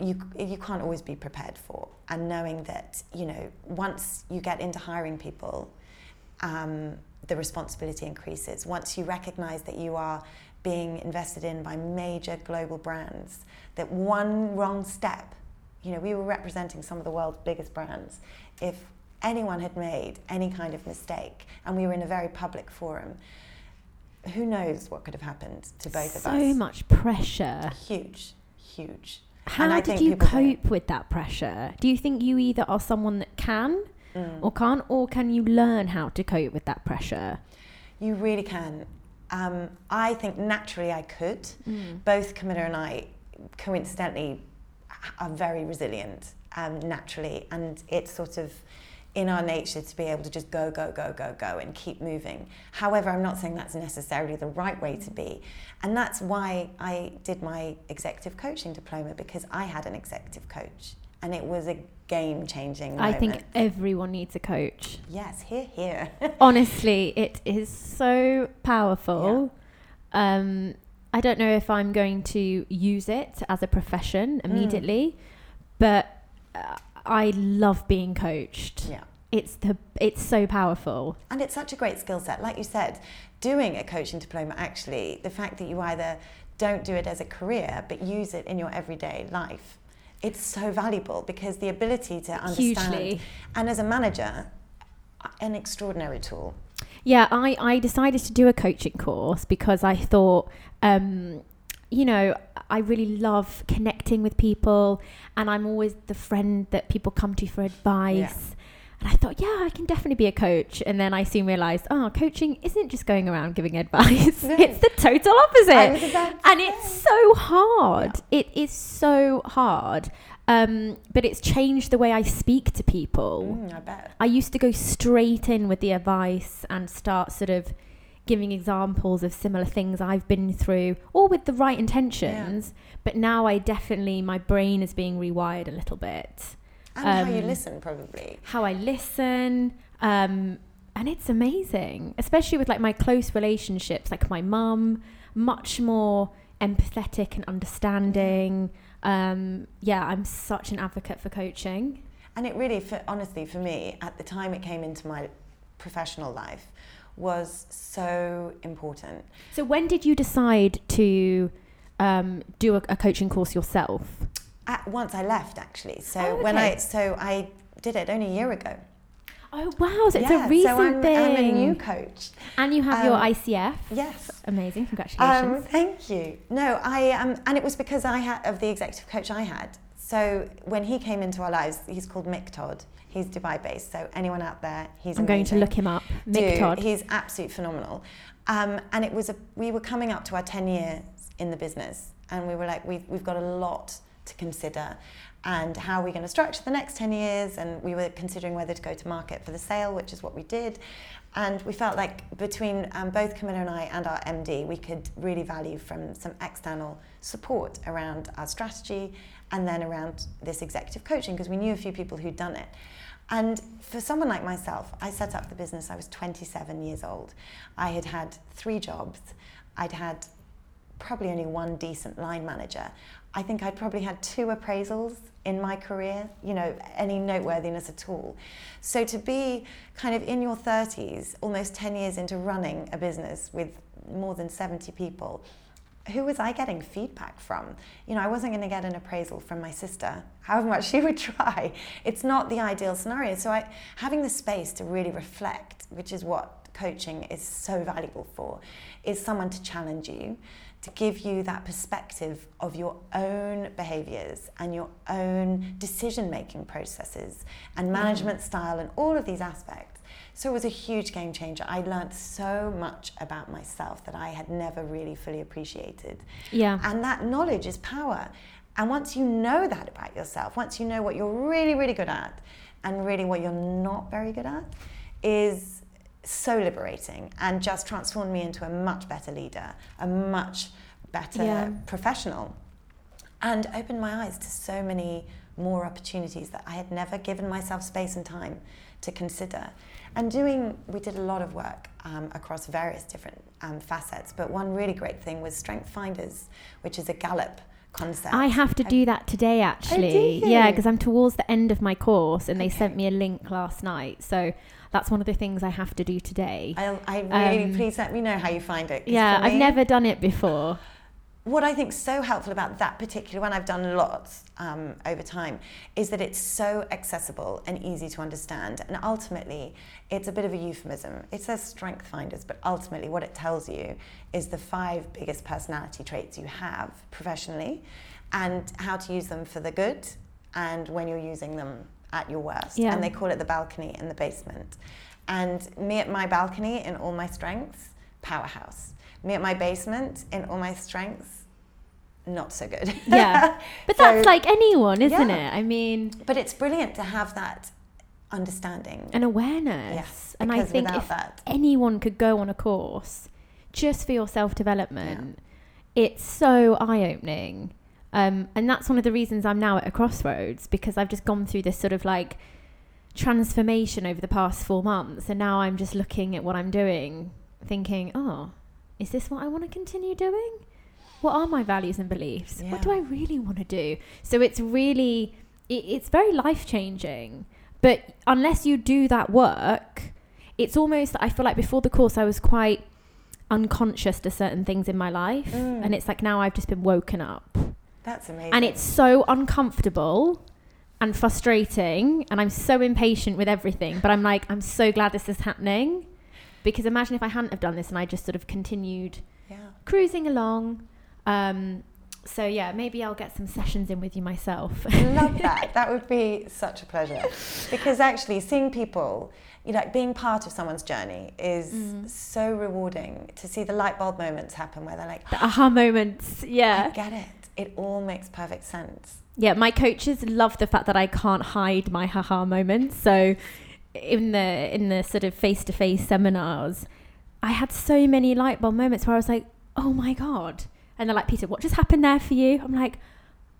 you you can't always be prepared for and knowing that you know once you get into hiring people um, the responsibility increases once you recognize that you are being invested in by major global brands that one wrong step you know we were representing some of the world's biggest brands if anyone had made any kind of mistake and we were in a very public forum who knows what could have happened to both of us? so much pressure. huge huge How And I did think you cope with that pressure? Do you think you either are someone that can Mm. or can't, or can you learn how to cope with that pressure? You really can. Um, I think naturally I could. Mm. Both Camilla and I, coincidentally, are very resilient um, naturally, and it's sort of in our nature to be able to just go, go, go, go, go and keep moving. However, I'm not saying that's necessarily the right way to be. And that's why I did my executive coaching diploma because I had an executive coach and it was a game changing I think everyone needs a coach. Yes, here, here. [laughs] Honestly, it is so powerful. Yeah. Um, I don't know if I'm going to use it as a profession mm. immediately, mm. but I love being coached. Yeah. It's the it's so powerful. And it's such a great skill set. Like you said, doing a coaching diploma actually, the fact that you either don't do it as a career but use it in your everyday life. It's so valuable because the ability to understand Hugely. and as a manager, an extraordinary tool. Yeah, I, I decided to do a coaching course because I thought um, you know, I really love connecting with people, and I'm always the friend that people come to for advice. Yeah. And I thought, yeah, I can definitely be a coach. And then I soon realized, oh, coaching isn't just going around giving [laughs] advice. No. it's the total opposite. And it's so hard. Yeah. It is so hard. Um, but it's changed the way I speak to people. Mm, I bet. I used to go straight in with the advice and start sort of giving examples of similar things I've been through, all with the right intentions. Yeah. But now I definitely, my brain is being rewired a little bit. And um, how you um, listen, probably. How I listen. Um, and it's amazing, especially with like my close relationships, like my mum, much more empathetic and understanding. Um, yeah, I'm such an advocate for coaching. And it really, for, honestly, for me, at the time it came into my professional life, was so important. So when did you decide to um, do a, a, coaching course yourself? At, once I left, actually. So oh, okay. when I so I did it only a year ago. Oh wow! So it's yeah, a recent so I'm, thing. I'm a new coach, and you have um, your ICF. Yes, amazing! Congratulations. Um, thank you. No, I um, and it was because I had of the executive coach I had. So when he came into our lives, he's called Mick Todd. He's Dubai based, so anyone out there, he's. I'm amazing. going to look him up. Mick Do. Todd. He's absolutely phenomenal, um, and it was a. We were coming up to our ten years in the business, and we were like, we've we've got a lot to consider, and how are we going to structure the next ten years? And we were considering whether to go to market for the sale, which is what we did, and we felt like between um, both Camilla and I and our MD, we could really value from some external support around our strategy and then around this executive coaching because we knew a few people who'd done it. And for someone like myself, I set up the business, I was 27 years old. I had had three jobs. I'd had probably only one decent line manager. I think I'd probably had two appraisals in my career, you know, any noteworthiness at all. So to be kind of in your 30s, almost 10 years into running a business with more than 70 people, who was I getting feedback from? You know, I wasn't going to get an appraisal from my sister, however much she [laughs] would try. It's not the ideal scenario. So I having the space to really reflect, which is what coaching is so valuable for, is someone to challenge you, to give you that perspective of your own behaviors and your own decision making processes and management mm. style and all of these aspects so it was a huge game changer. I learned so much about myself that I had never really fully appreciated. Yeah. And that knowledge is power. And once you know that about yourself, once you know what you're really, really good at and really what you're not very good at, is so liberating and just transformed me into a much better leader, a much better yeah. professional, and opened my eyes to so many more opportunities that I had never given myself space and time to consider. And doing, we did a lot of work um, across various different um, facets, but one really great thing was Strength Finders, which is a Gallup concept. I have to do that today, actually. Oh, yeah, because I'm towards the end of my course, and okay. they sent me a link last night. So that's one of the things I have to do today. I'll, I really, um, please let me know how you find it. Yeah, me, I've never done it before what I think is so helpful about that particular one, I've done lots um, over time, is that it's so accessible and easy to understand. And ultimately, it's a bit of a euphemism. It says strength finders, but ultimately, what it tells you is the five biggest personality traits you have professionally and how to use them for the good and when you're using them at your worst. Yeah. And they call it the balcony and the basement. And me at my balcony in all my strengths, powerhouse me at my basement in all my strengths, not so good. Yeah. [laughs] But So- that's like anyone, isn't Yeah. it? I mean, But it's brilliant to have that understanding. an awareness. Yes, and I think if that- anyone could go on a course just for your self development, it's so eye opening. Um, and that's one of the reasons I'm now at a crossroads because I've just gone through this sort of like transformation over the past four months. And now I'm just looking at what I'm doing, thinking, oh, is this what I want to continue doing? What are my values and beliefs? What do I really want to do? So it's really, it, it's very life changing. But unless you do that work, it's almost, I feel like before the course, I was quite unconscious to certain things in my life. Mm. And it's like now I've just been woken up. That's amazing. And it's so uncomfortable and frustrating. And I'm so impatient with everything. But I'm like, I'm so glad this is happening. Because imagine if I hadn't have done this and I just sort of continued yeah. cruising along. Um, so yeah, maybe I'll get some sessions in with you myself. Love [laughs] that. That would be such a pleasure. Because actually, seeing people, you know, being part of someone's journey is Mm. so rewarding to see the light bulb moments happen where they're like, the aha moments. [gasps] I Yeah. get it. It all makes perfect sense. Yeah, my coaches love the fact that I can't hide my haha moments. So in the in the sort of face to face seminars, I had so many light bulb moments where I was like, "Oh my god!" And they're like, "Peter, what just happened there for you?" I'm like,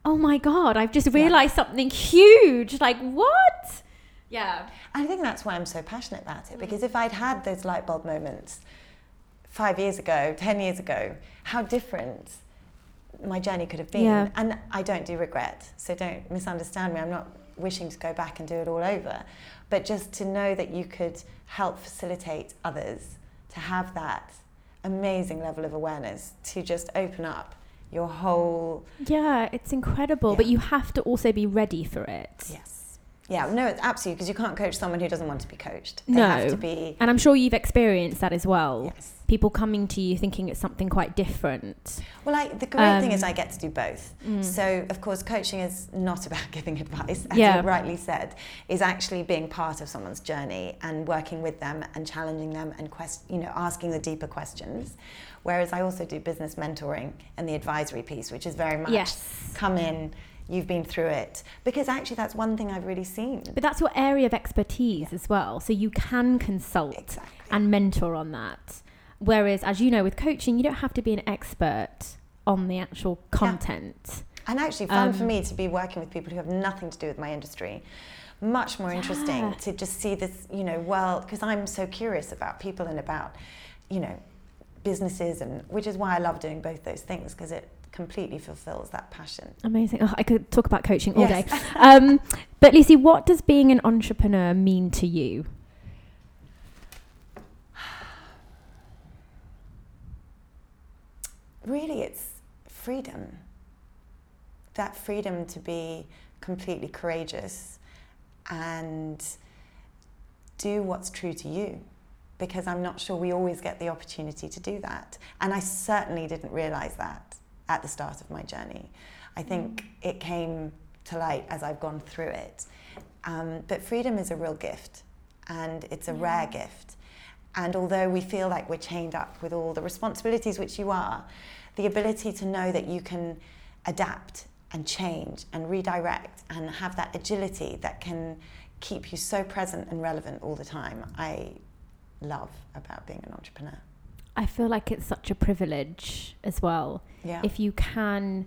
"Oh my god! I've just realised something huge! Like what?" Yeah. I think that's why I'm so passionate about Mm. it because if I'd had those light bulb moments five years ago, 10 years ago, how different my journey could have been. Yeah. And I don't do regret, so don't misunderstand me. I'm not wishing to go back and do it all over, but just to know that you could help facilitate others to have that amazing level of awareness to just open up your whole Yeah, it's incredible, but you have to also be ready for it. yes yeah no it's absolutely because you can't coach someone who doesn't want to be coached they No. have to be And I'm sure you've experienced that as well. yes People coming to you thinking it's something quite different. Well, I, the great thing is Um, I get to do both. Mm. So, of course, coaching is not about [laughs] giving advice, as Yeah. you rightly said, is actually being part of someone's journey and working with them and challenging them and quest- you know asking the deeper questions. Whereas I also do business mentoring and the advisory piece, which is very much Yes. come in, you've been through it, because actually that's one thing I've really seen. But that's your area of expertise as well. So you can consult Exactly. and mentor on that. Whereas, as you know, with coaching, you don't have to be an expert on the actual content. And actually, fun for Um, me to be working with people who have nothing to do with my industry. Much more interesting Yeah. to just see this, you know, well, because I'm so curious about people and about, you know, businesses, and which is why I love doing both those things because it completely fulfills that passion. Amazing. Oh, I could talk about coaching all Yes. day. [laughs] Um, but, Lucy, what does being an entrepreneur mean to you? [sighs] Really, it's freedom. That freedom to be completely courageous and do what's true to you. Because I'm not sure we always get the opportunity to do that. And I certainly didn't realize that at the start of my journey. I think it came to light as I've gone through it. Um, but freedom is a real gift, and it's a rare gift. And although we feel like we're chained up with all the responsibilities, which you are, the ability to know that you can adapt and change and redirect and have that agility that can keep you so present and relevant all the time, I love about being an entrepreneur. I feel like it's such a privilege as well. Yeah. if you can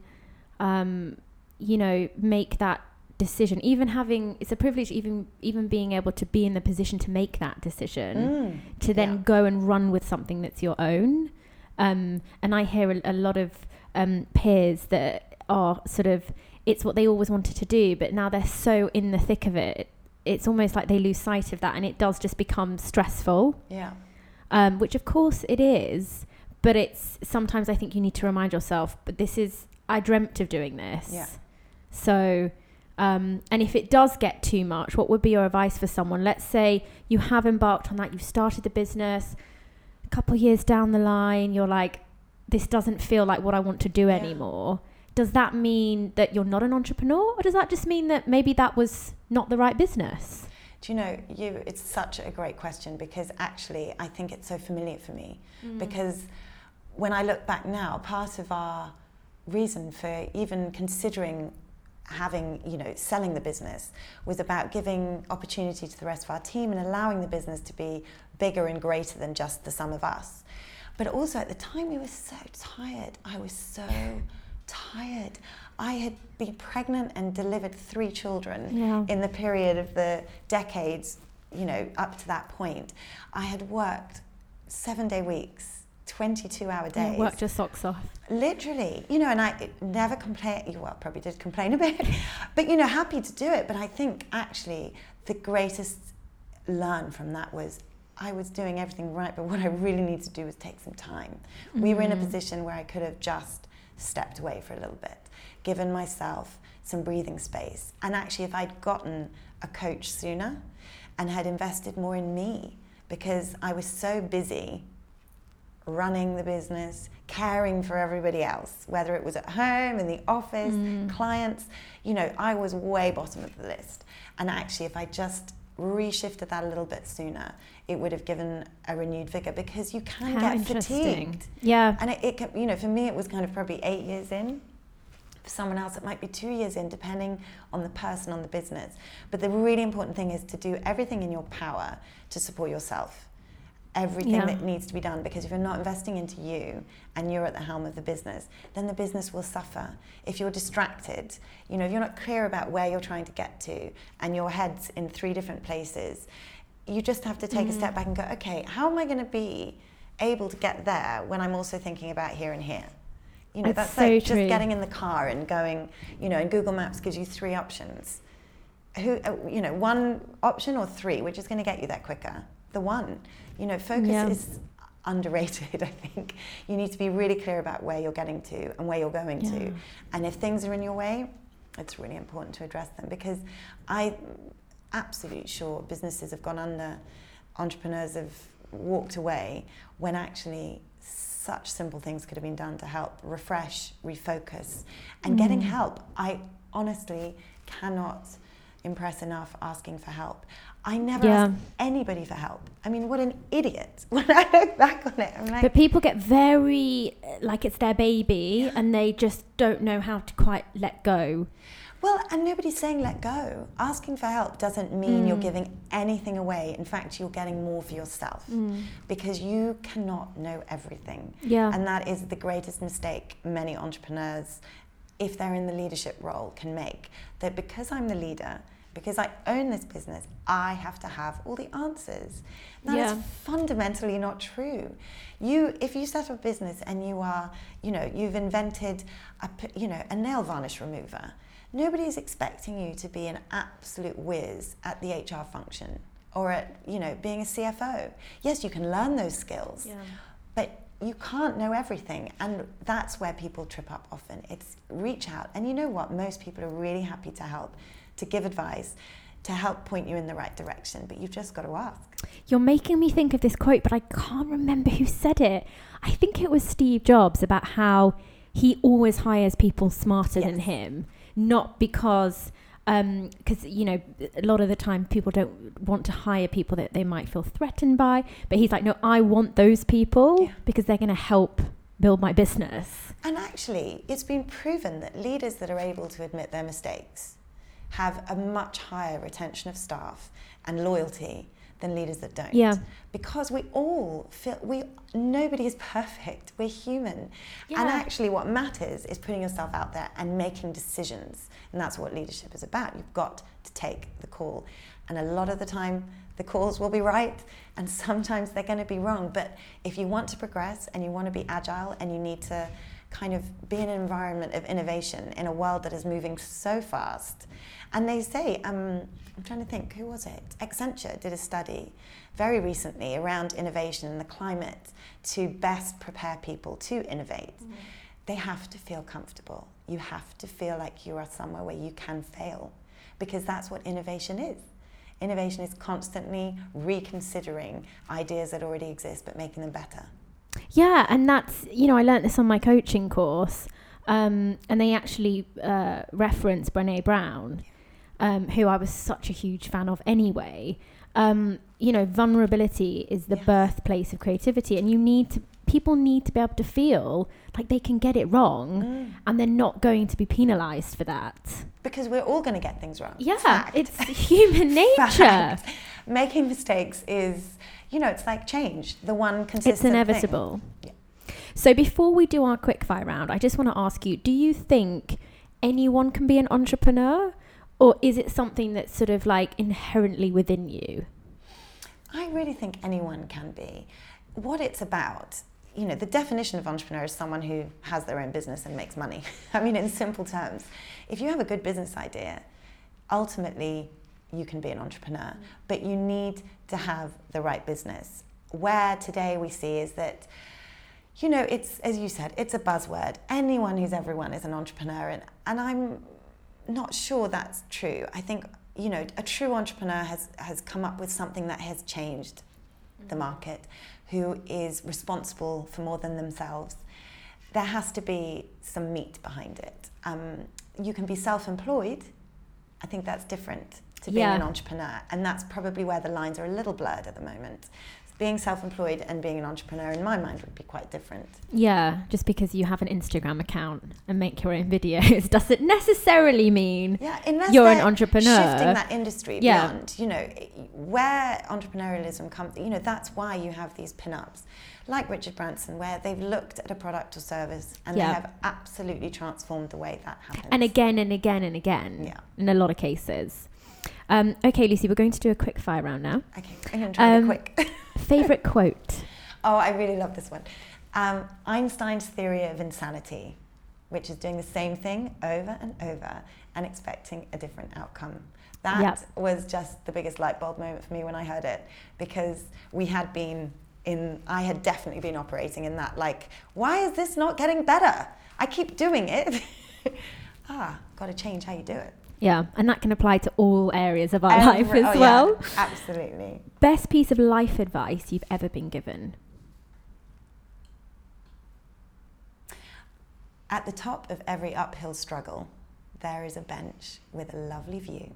um, you know make that decision even having it's a privilege even even being able to be in the position to make that decision Mm, to then yeah. go and run with something that's your own um, and i hear a, a lot of um, peers that are sort of it's what they always wanted to do but now they're so in the thick of it it's almost like they lose sight of that and it does just become stressful Yeah. Um, which of course it is but it's sometimes i think you need to remind yourself but this is i dreamt of doing this Yeah. so um, and if it does get too much what would be your advice for someone let's say you have embarked on that you've started the business a couple of years down the line you're like this doesn't feel like what i want to do Yeah. anymore does that mean that you're not an entrepreneur or does that just mean that maybe that was not the right business Do you know, you? It's such a great question because actually, I think it's so familiar for me. Mm. Because when I look back now, part of our reason for even considering having, you know, selling the business was about giving opportunity to the rest of our team and allowing the business to be bigger and greater than just the sum of us. But also at the time, we were so tired. I was so tired. I had been pregnant and delivered three children Yeah. in the period of the decades, you know, up to that point. I had worked seven day weeks, 22 hour days. Yeah, worked your socks off. Literally, you know, and I never complain. Well, probably did complain a bit, [laughs] but you know, happy to do it. But I think actually the greatest learn from that was I was doing everything right, but what I really needed to do was take some time. We were in a Mhm. position where I could have just stepped away for a little bit, given myself some breathing space. And actually, if I'd gotten a coach sooner and had invested more in me, because I was so busy running the business, caring for everybody else, whether it was at home, in the office, Mm. clients, you know, I was way bottom of the list. And actually, if I just reshifted that a little bit sooner, it would have given a renewed vigor because you can How get fatigued. Yeah. And it, it you know, for me, it was kind of probably eight years in. For someone else, it might be two years in, depending on the person, on the business. But the really important thing is to do everything in your power to support yourself. Everything Yeah. that needs to be done, because if you're not investing into you and you're at the helm of the business, then the business will suffer. If you're distracted, you know, if you're not clear about where you're trying to get to, and your head's in three different places, you just have to take a step Mm. back and go, okay, how am I going to be able to get there when I'm also thinking about here and here? You know, It's that's so like true. just getting in the car and going, you know, and Google Maps gives you three options. Who, uh, you know, one option or three, which is going to get you there quicker? The one. You know, focus Yeah. is [laughs] underrated, I think. You need to be really clear about where you're getting to and where you're going Yeah. to. And if things are in your way, it's really important to address them because I absolutely sure businesses have gone under, entrepreneurs have walked away when actually such simple things could have been done to help refresh, refocus, and getting Mm. help. I honestly cannot impress enough asking for help. I never Yeah. ask anybody for help. I mean, what an idiot. [laughs] When I look back on it, I'm like, But people get very like it's their baby and they just don't know how to quite let go. Well, and nobody's saying let go. Asking for help doesn't mean you're Mm. giving anything away. In fact, you're getting more for yourself because you cannot know everything. Yeah. And that is the greatest mistake many entrepreneurs, if they're in the leadership role, can make. That because I'm the leader, because I own this business, I have to have all the answers. That is Yeah. fundamentally not true. You, if you set up a business and you are, you know, you've invented, a, you know, a nail varnish remover. Nobody's expecting you to be an absolute whiz at the HR function or at, you know, being a CFO. Yes, you can learn those skills, but you can't know everything and that's where people trip up often. It's reach out and you know what? Most people are really happy to help to give advice to help point you in the right direction but you've just got to ask. You're making me think of this quote, but I can't remember who said it. I think it was Steve Jobs about how he always hires people smarter than him, not because. Um, because you know, a lot of the time people don't want to hire people that they might feel threatened by. But he's like, no, I want those people Yeah. because they're going to help build my business. and actually it's been proven that leaders that are able to admit their mistakes have a much higher retention of staff and loyalty than leaders that don't. Yeah. because we all feel we nobody is perfect. We're human. And actually what matters is putting yourself out there and making decisions. And that's what leadership is about. You've got to take the call. And a lot of the time the calls will be right and [laughs] sometimes they're going to be wrong. But if you want to progress and you want to be agile and you need to kind of be in an environment of innovation in a world that is moving so fast and they say um, i'm trying to think who was it? Accenture did a study very recently around innovation and the climate to best prepare people to innovate. They have to feel comfortable. You have to feel like you are somewhere where you can fail because that's what innovation is. Innovation is constantly reconsidering ideas that already exist but making them better. Yeah, and that's you know I learnt this on my coaching course, um, and they actually uh, reference Brene Brown, um, who I was such a huge fan of anyway. Um, you know, vulnerability is the Yes. birthplace of creativity, and you need to people need to be able to feel like they can get it wrong Mm. and they're not going to be penalized for that. Because we're all going to get things wrong. Yeah, Fact. it's human [laughs] nature. Fact. Making mistakes is, you know, it's like change. The one consistent It's inevitable. Yeah. So before we do our quick fire round, I just want to ask you, do you think anyone can be an entrepreneur or is it something that's sort of like inherently within you? I really think anyone can be. What it's about, you know, the definition of entrepreneur is someone who has their own business and makes money. [laughs] I mean, in simple terms, if you have a good business idea, ultimately you can be an entrepreneur, mm. but you need to have the right business. Where today we see is that, you know, it's, as you said, it's a buzzword. Anyone who's everyone is an entrepreneur, and, and I'm not sure that's true. I think, you know, a true entrepreneur has, has come up with something that has changed the market, who is responsible for more than themselves. There has to be some meat behind it. Um, you can be self employed. I think that's different to being Yeah. an entrepreneur. And that's probably where the lines are a little blurred at the moment. Being self employed and being an entrepreneur, in my mind, would be quite different. Yeah, just because you have an Instagram account and make your own videos [laughs] doesn't necessarily mean Yeah, unless You're an entrepreneur. Shifting that industry Yeah. beyond, you know, where entrepreneurialism comes, you know, that's why you have these pin-ups, like Richard Branson, where they've looked at a product or service and Yeah. they have absolutely transformed the way that happens. and again and again and again Yeah. in a lot of cases. Um, okay, Lucy, we're going to do a quick fire round now. Okay, I'm going to try Um, quick. [laughs] Favorite quote? oh, I really love this one. Um, Einstein's theory of insanity, which is doing the same thing over and over and expecting a different outcome. That Yep. was just the biggest light bulb moment for me when I heard it because we had been in, I had definitely been operating in that, like, why is this not getting better? I keep doing it. [laughs] ah, got to change how you do it. Yeah, and that can apply to all areas of our life as oh, yeah, well. absolutely. Best piece of life advice you've ever been given? At the top of every uphill struggle, there is a bench with a lovely view.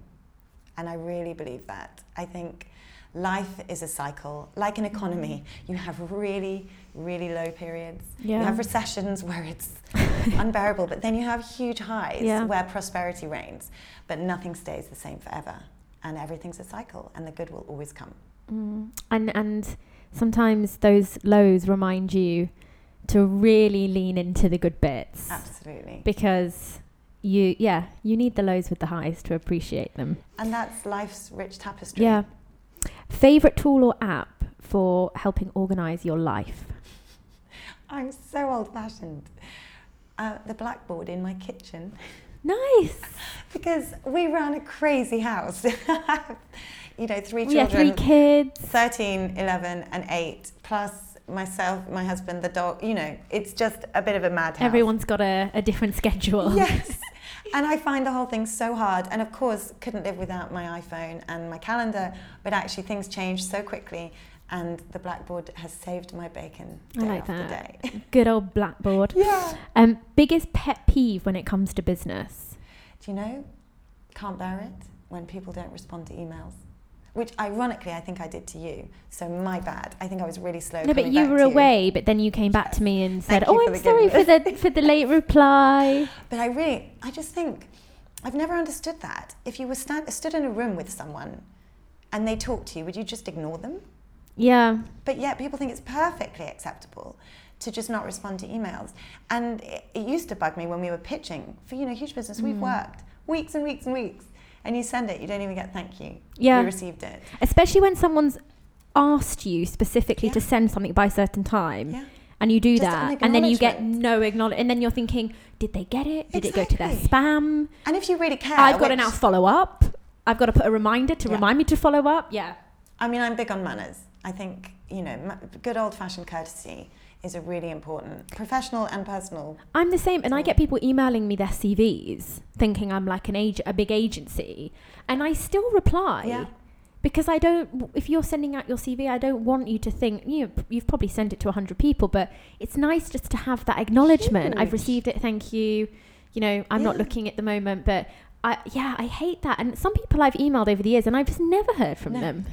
And I really believe that. I think life is a cycle, like an economy. Mm-hmm. You have really, really low periods. Yeah. You have recessions where it's [laughs] unbearable, but then you have huge highs Yeah. where prosperity reigns. But nothing stays the same forever. And everything's a cycle, and the good will always come. Mm. And and sometimes those lows remind you to really lean into the good bits Absolutely. because you yeah you need the lows with the highs to appreciate them. And that's life's rich tapestry. Yeah. Favorite tool or app for helping organize your life? [laughs] I'm so old fashioned. Uh, the blackboard in my kitchen. Nice. [laughs] Because we run a crazy house. [laughs] you know, three children. yeah, three kids. 13, 11, and 8, plus myself, my husband, the dog. You know, it's just a bit of a madhouse. Everyone's got a, a different schedule. [laughs] Yes. and I find the whole thing so hard. And of course, couldn't live without my iPhone and my calendar. But actually, things change so quickly. And the blackboard has saved my bacon I day like after that. day. [laughs] Good old blackboard. yeah. Um, biggest pet peeve when it comes to business? Do you know? Can't bear it when people don't respond to emails. Which ironically I think I did to you. So my bad. I think I was really slow. No, but you were away, but then you came back to me and said, "Oh, I'm sorry for the for the late reply." [laughs] But I really, I just think, I've never understood that. If you were stand, stood in a room with someone and they talked to you, would you just ignore them? Yeah, But yet people think it's perfectly acceptable to just not respond to emails. And it, it used to bug me when we were pitching for, you know, huge business. We've Mm. worked weeks and weeks and weeks. And you send it, you don't even get thank you. Yeah. You received it. especially when someone's asked you specifically to send something by a certain time, Yeah. and you do Just that, an and then you get no acknowledge, and then you're thinking, "Did they get it? Did it go to their spam? And if you really care, I've got to now follow up. I've got to put a reminder to Yeah. remind me to follow up." Yeah. I mean, I'm big on manners. I think, you know, good old fashioned courtesy is a really important, professional and personal. I'm the same, and I get people emailing me their CVs, thinking I'm like an age, a big agency, and I still reply Yeah. because I don't. If you're sending out your CV, I don't want you to think you know, you've probably sent it to hundred people, but it's nice just to have that acknowledgement. I've received it, thank you. You know, I'm not looking at the moment, but I yeah, I hate that. And some people I've emailed over the years, and I've just never heard from No. them.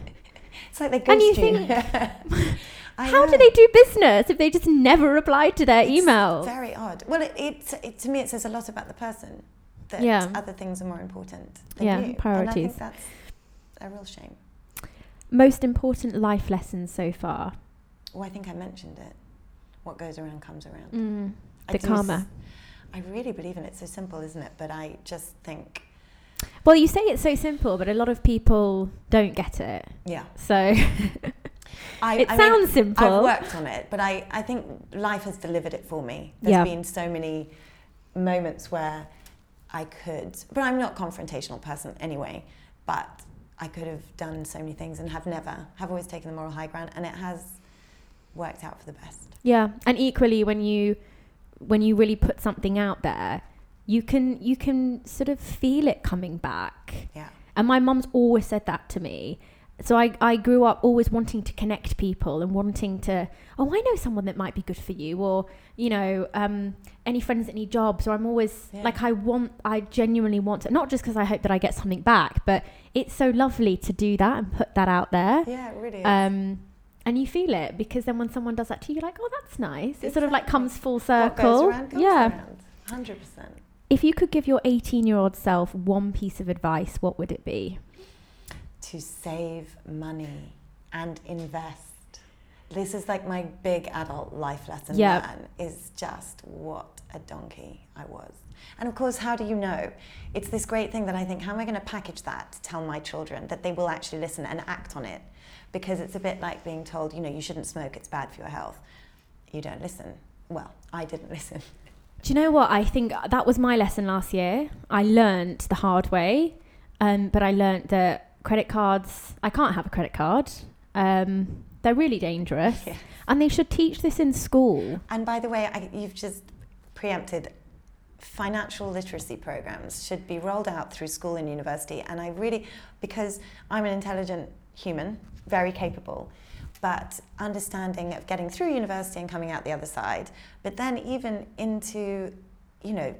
It's like they And you ghost. [laughs] I How do they do business if they just never reply to their It's emails? Very odd. Well, it, it, it to me it says a lot about the person that Yeah. other things are more important than Yeah, you. And I priorities. think that's a real shame. Most important life lessons so far. Well, I think I mentioned it. What goes around comes around. Mm. The karma. s- I really believe in it. It's so simple, isn't it? But I just think, Well, you say it's so simple, but a lot of people don't get it. yeah. So [laughs] I, it I mean, sounds simple. I've worked on it, but I, I think life has delivered it for me. There's Yeah. been so many moments where I could, but I'm not a confrontational person anyway, but I could have done so many things and have never, have always taken the moral high ground, and it has worked out for the best. Yeah, and equally when you when you really put something out there, you can you can sort of feel it coming back. Yeah. And my mum's always said that to me. So I, I grew up always wanting to connect people and wanting to, oh, I know someone that might be good for you, or, you know, um, any friends that need jobs, or I'm always Yeah. like, I want, I genuinely want to, not just because I hope that I get something back, but it's so lovely to do that and put that out there. Yeah, it really is. Um, and you feel it because then when someone does that to you, you're like, oh, that's nice. It sort of like comes full circle. comes yeah. around. 100%. If you could give your 18 year old self one piece of advice, what would it be? to save money and invest. This is like my big adult life lesson Yeah. learn is just what a donkey I was. And of course, how do you know? It's this great thing that I think, how am I going to package that to tell my children that they will actually listen and act on it? Because it's a bit like being told, you know, you shouldn't smoke, it's bad for your health. You don't listen. Well, I didn't [laughs] listen. Do you know what? I think that was my lesson last year. I learned the hard way, um, but I learned that credit cards, I can't have a credit card. Um, they're really dangerous. [laughs] Yeah. And they should teach this in school. And by the way, I, you've just preempted financial literacy programs should be rolled out through school and university. And I really, because I'm an intelligent human, very capable, but understanding of getting through university and coming out the other side, but then even into, you know,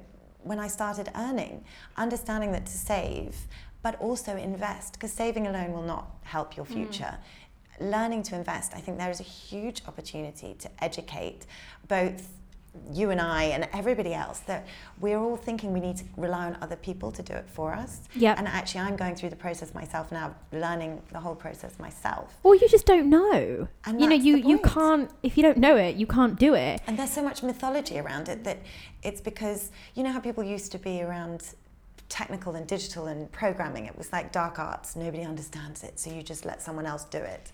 when I started earning, understanding that to save, but also invest, because saving alone will not help your mm. future. Learning to invest, I think there is a huge opportunity to educate both you and I and everybody else that we're all thinking we need to rely on other people to do it for us. Yep. And actually, I'm going through the process myself now, learning the whole process myself. Well, you just don't know. And you know, you, you can't, if you don't know it, you can't do it. And there's so much mythology around it that it's because you know how people used to be around technical and digital and programming. It was like dark arts. Nobody understands it, so you just let someone else do it.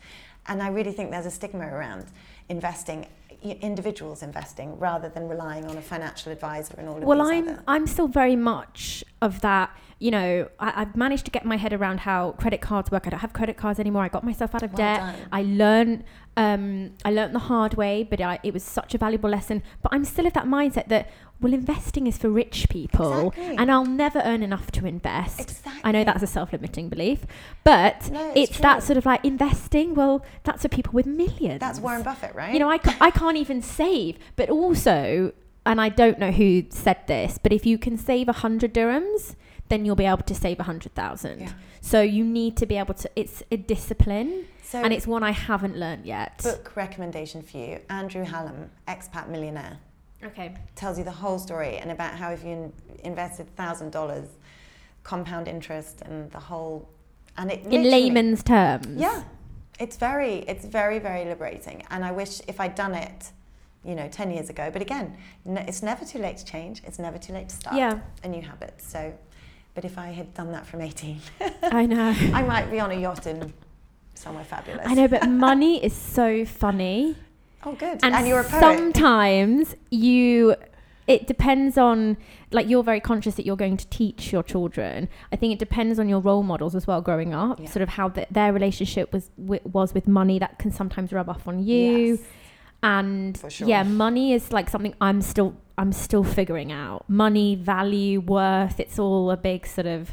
And I really think there's a stigma around investing, individuals investing, rather than relying on a financial advisor and all of well i'm other. i'm still very much of that you know I, i've managed to get my head around how credit cards work i don't have credit cards anymore i got myself out of Well debt done. i learned um, i learned the hard way but I, it was such a valuable lesson but i'm still of that mindset that well investing is for rich people Exactly. and i'll never earn enough to invest Exactly. I know that's a self-limiting belief, but No, it's, it's that sort of like investing. Well, that's for people with millions. That's Warren Buffett, right? You know, I, ca- I can't even save. But also, and I don't know who said this, but if you can save a 100 dirhams, then you'll be able to save a 100,000. Yeah. So you need to be able to, it's a discipline, so and it's one I haven't learned yet. book recommendation for you: Andrew Hallam, expat millionaire. Okay. tells you the whole story and about how if you invested thousand dollars, compound interest and the whole, and it In layman's terms. yeah, it's very, it's very, very liberating. And I wish if I'd done it, you know, ten years ago. But again, n- it's never too late to change. It's never too late to start Yeah. a new habit. So, but if I had done that from eighteen, I know. [laughs] I might be on a yacht in somewhere fabulous. I know, but money is so funny. [laughs] Oh, good. And, And, you're a poet. sometimes you it depends on like you're very conscious that you're going to teach your children i think it depends on your role models as well growing up Yeah. sort of how the, their relationship was wi- was with money that can sometimes rub off on you Yes. and sure. yeah money is like something i'm still i'm still figuring out money value worth it's all a big sort of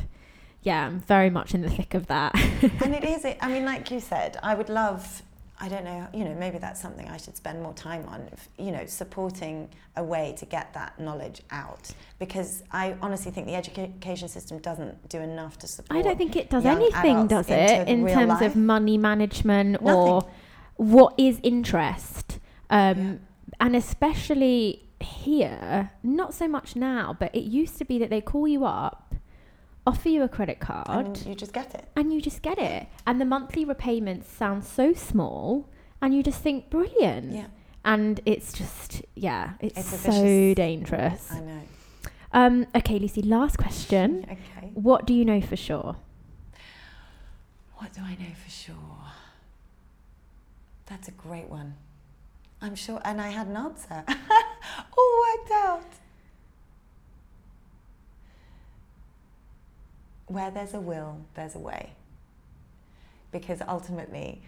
yeah i'm very much in the thick of that [laughs] and it is. I mean, like you said, I would love. I don't know. You know, maybe that's something I should spend more time on. You know, supporting a way to get that knowledge out because I honestly think the education system doesn't do enough to support. I don't think it does anything, does it, in terms life. of money management or what is interest, um, Yeah. and especially here, not so much now, but it used to be that they call you up, offer you a credit card, And you just get it. and you just get it. And the monthly repayments sound so small, and you just think, brilliant. Yeah. And it's just, yeah, it's, It's so vicious- dangerous. I know. Um, okay, Lucy, last question. Okay. What do you know for sure? What do I know for sure? That's a great one. I'm sure, and I had an answer. [laughs] All worked out. Where there's a will, there's a way. Because ultimately,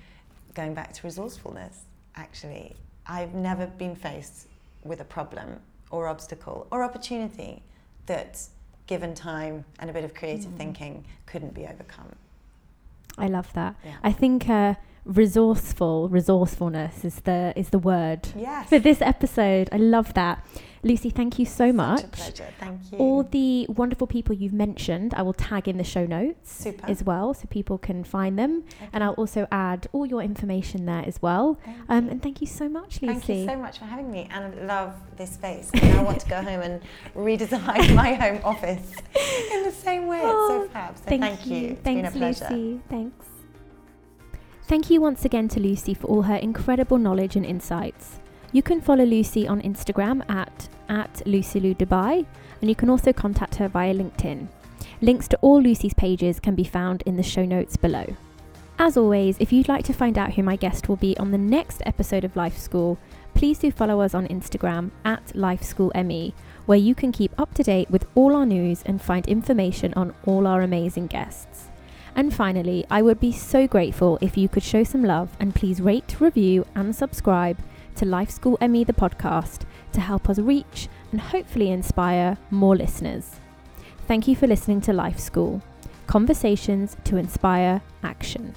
going back to resourcefulness, actually, I've never been faced with a problem or obstacle or opportunity that, given time and a bit of creative Mm. thinking, couldn't be overcome. I love that. Yeah. I think uh, resourceful, resourcefulness is the is the word Yes. for this episode. I love that. Lucy, thank you so much. Such a pleasure. Thank you. All the wonderful people you've mentioned, I will tag in the show notes Super. as well so people can find them. Okay. And I'll also add all your information there as well. Thank Um, and thank you so much, Lucy. Thank you so much for having me, and I love this space. And I want to go home and redesign my [laughs] home office in the same way. It's Oh, so fab. So Thank, thank, you. you. It's Thanks, been a pleasure. Lucy. Thanks. Thank you once again to Lucy for all her incredible knowledge and insights. You can follow Lucy on Instagram at, at LucyLou Dubai, and you can also contact her via LinkedIn. Links to all Lucy's pages can be found in the show notes below. As always, if you'd like to find out who my guest will be on the next episode of Life School, please do follow us on Instagram at LifeSchoolME, where you can keep up to date with all our news and find information on all our amazing guests. And finally, I would be so grateful if you could show some love and please rate, review, and subscribe to Life School ME the podcast to help us reach and hopefully inspire more listeners. Thank you for listening to Life School Conversations to Inspire Action.